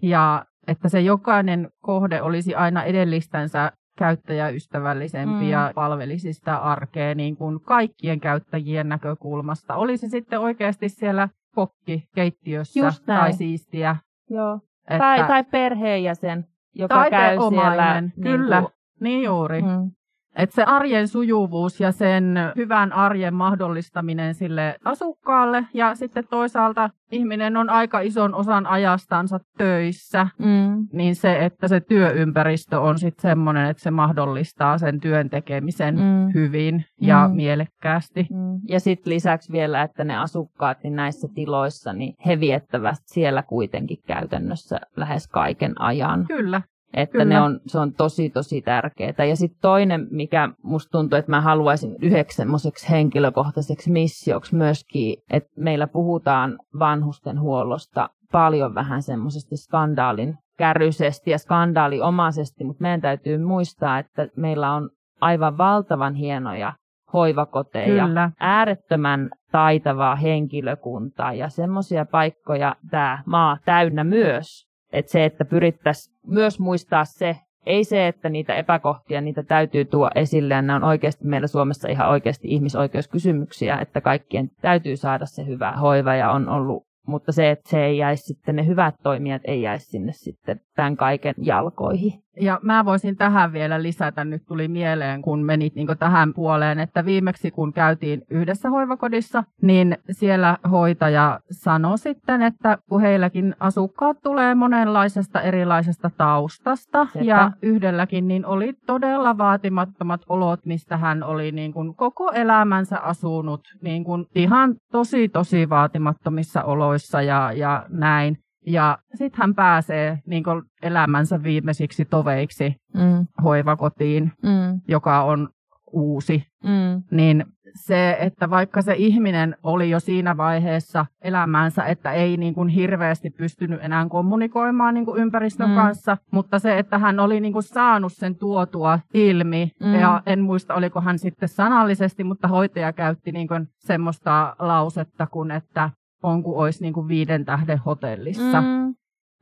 Ja että se jokainen kohde olisi aina edellistänsä käyttäjäystävällisempi mm. ja palvelisi sitä arkea niin kuin kaikkien käyttäjien näkökulmasta. Olisi sitten oikeasti siellä kokki keittiössä tai siistiä Joo. Että, tai, tai perheenjäsen, joka tai käy siellä. Niin kyllä, niin, kuin, niin juuri. Mm. Että se arjen sujuvuus ja sen hyvän arjen mahdollistaminen sille asukkaalle ja sitten toisaalta ihminen on aika ison osan ajastansa töissä, mm. niin se, että se työympäristö on sitten semmoinen, että se mahdollistaa sen työn tekemisen mm. hyvin ja mm. mielekkäästi. Mm. Ja sitten lisäksi vielä, että ne asukkaat niin näissä tiloissa, niin he viettävät siellä kuitenkin käytännössä lähes kaiken ajan. Kyllä. Että ne on, se on tosi, tosi tärkeää. Ja sitten toinen, mikä musta tuntuu, että mä haluaisin yhdeksi semmoiseksi henkilökohtaiseksi missioksi myöskin, että meillä puhutaan vanhusten huollosta paljon vähän semmoisesta skandaalin kärryisesti ja skandaaliomaisesti, mutta meidän täytyy muistaa, että meillä on aivan valtavan hienoja hoivakoteja, Kyllä. äärettömän taitavaa henkilökuntaa ja semmoisia paikkoja tämä maa täynnä myös. Että se, että pyrittäisiin myös muistaa se, ei se, että niitä epäkohtia, niitä täytyy tuoda esille, ja nämä on oikeasti meillä Suomessa ihan oikeasti ihmisoikeuskysymyksiä, että kaikkien täytyy saada se hyvä hoiva, ja on ollut mutta se, että se ei jäisi sitten, ne hyvät toimijat ei jäisi sinne sitten tämän kaiken jalkoihin. Ja mä voisin tähän vielä lisätä, nyt tuli mieleen, kun menit niin tähän puoleen, että viimeksi kun käytiin yhdessä hoivakodissa, niin siellä hoitaja sanoi sitten, että kun heilläkin asukkaat tulee monenlaisesta erilaisesta taustasta Sepä. ja yhdelläkin, niin oli todella vaatimattomat olot, mistä hän oli niin kuin koko elämänsä asunut niin kuin ihan tosi tosi vaatimattomissa oloissa ja, ja näin. Ja sitten hän pääsee niin elämänsä viimeisiksi toveiksi mm. hoivakotiin, mm. joka on uusi. Mm. Niin se, että vaikka se ihminen oli jo siinä vaiheessa elämänsä, että ei niin kuin hirveästi pystynyt enää kommunikoimaan niin kuin ympäristön mm. kanssa, mutta se, että hän oli niin kuin saanut sen tuotua ilmi, mm. ja en muista oliko hän sitten sanallisesti, mutta hoitaja käytti niin kuin semmoista lausetta kuin, että on kuin olisi niin kuin viiden tähden hotellissa. Mm.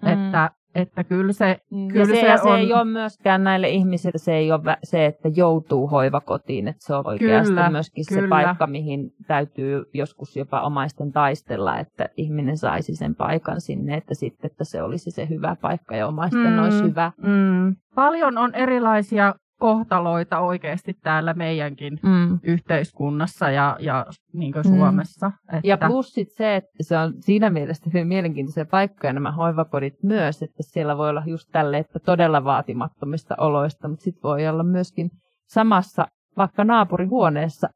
Että, että kyllä se, mm. kyllä ja se, se, on... se ei ole myöskään näille ihmisille, se ei ole se, että joutuu hoivakotiin, että se on oikeasti kyllä, myöskin kyllä. se paikka, mihin täytyy joskus jopa omaisten taistella, että ihminen saisi sen paikan sinne, että sitten että se olisi se hyvä paikka ja omaisten mm, olisi hyvä. Mm. Paljon on erilaisia kohtaloita oikeasti täällä meidänkin mm. yhteiskunnassa ja, ja niin kuin mm. Suomessa. Että... Ja plus sit se, että se on siinä mielessä hyvin mielenkiintoisia paikkoja nämä hoivakodit myös, että siellä voi olla just tälle, että todella vaatimattomista oloista, mutta sitten voi olla myöskin samassa vaikka naapurihuoneessa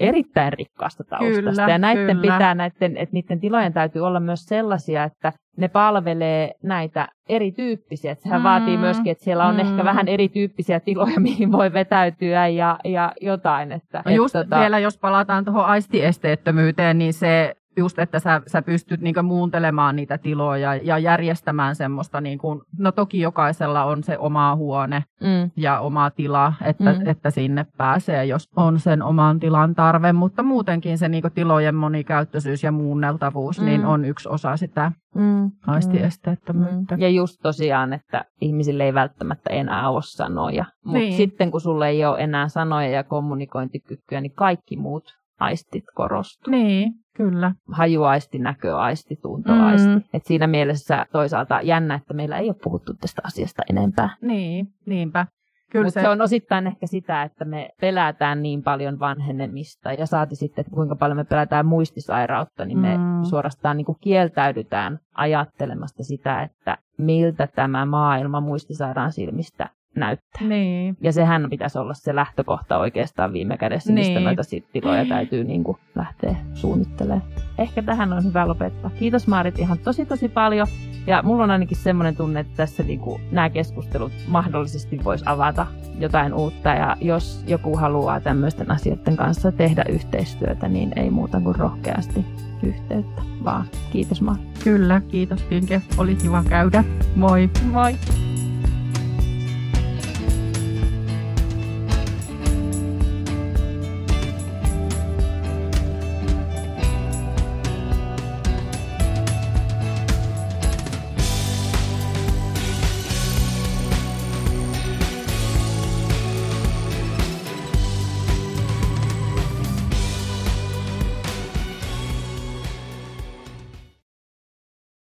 erittäin rikkaasta taustasta. Kyllä, ja näiden kyllä. pitää, näiden, että niiden tilojen täytyy olla myös sellaisia, että ne palvelee näitä erityyppisiä. Että sehän mm. vaatii myöskin, että siellä on mm. ehkä vähän erityyppisiä tiloja, mihin voi vetäytyä ja, ja jotain. Että, no just tota... vielä, jos palataan tuohon aistiesteettömyyteen, niin se just, että sä, sä pystyt niinku muuntelemaan niitä tiloja ja järjestämään semmoista, niinku, no toki jokaisella on se oma huone mm. ja oma tila, että, mm. että sinne pääsee, jos on sen oman tilan tarve, mutta muutenkin se niinku tilojen monikäyttöisyys ja muunneltavuus niin mm. niin on yksi osa sitä mm. aistiesteettömyyttä. Mm. Ja just tosiaan, että ihmisille ei välttämättä enää ole sanoja, mutta niin. sitten kun sulle ei ole enää sanoja ja kommunikointikykyä, niin kaikki muut aistit korostuu. Niin, kyllä. Hajuaisti, näköaisti, tuntoaisti. Mm. Et siinä mielessä toisaalta jännä, että meillä ei ole puhuttu tästä asiasta enempää. Niin, niinpä. Mutta se... se on osittain ehkä sitä, että me pelätään niin paljon vanhenemista ja saati sitten, että kuinka paljon me pelätään muistisairautta, niin me mm. suorastaan niin kuin kieltäydytään ajattelemasta sitä, että miltä tämä maailma muistisairaan silmistä näyttää. Niin. Ja sehän pitäisi olla se lähtökohta oikeastaan viime kädessä, niin. mistä noita tiloja täytyy niin kuin lähteä suunnittelemaan. Ehkä tähän on hyvä lopettaa. Kiitos Maarit ihan tosi tosi paljon. Ja mulla on ainakin semmoinen tunne, että tässä niin kuin nämä keskustelut mahdollisesti voisi avata jotain uutta. Ja jos joku haluaa tämmöisten asioiden kanssa tehdä yhteistyötä, niin ei muuta kuin rohkeasti yhteyttä. Vaan kiitos Maarit. Kyllä, kiitos Tinke. Oli kiva käydä. Moi. Moi.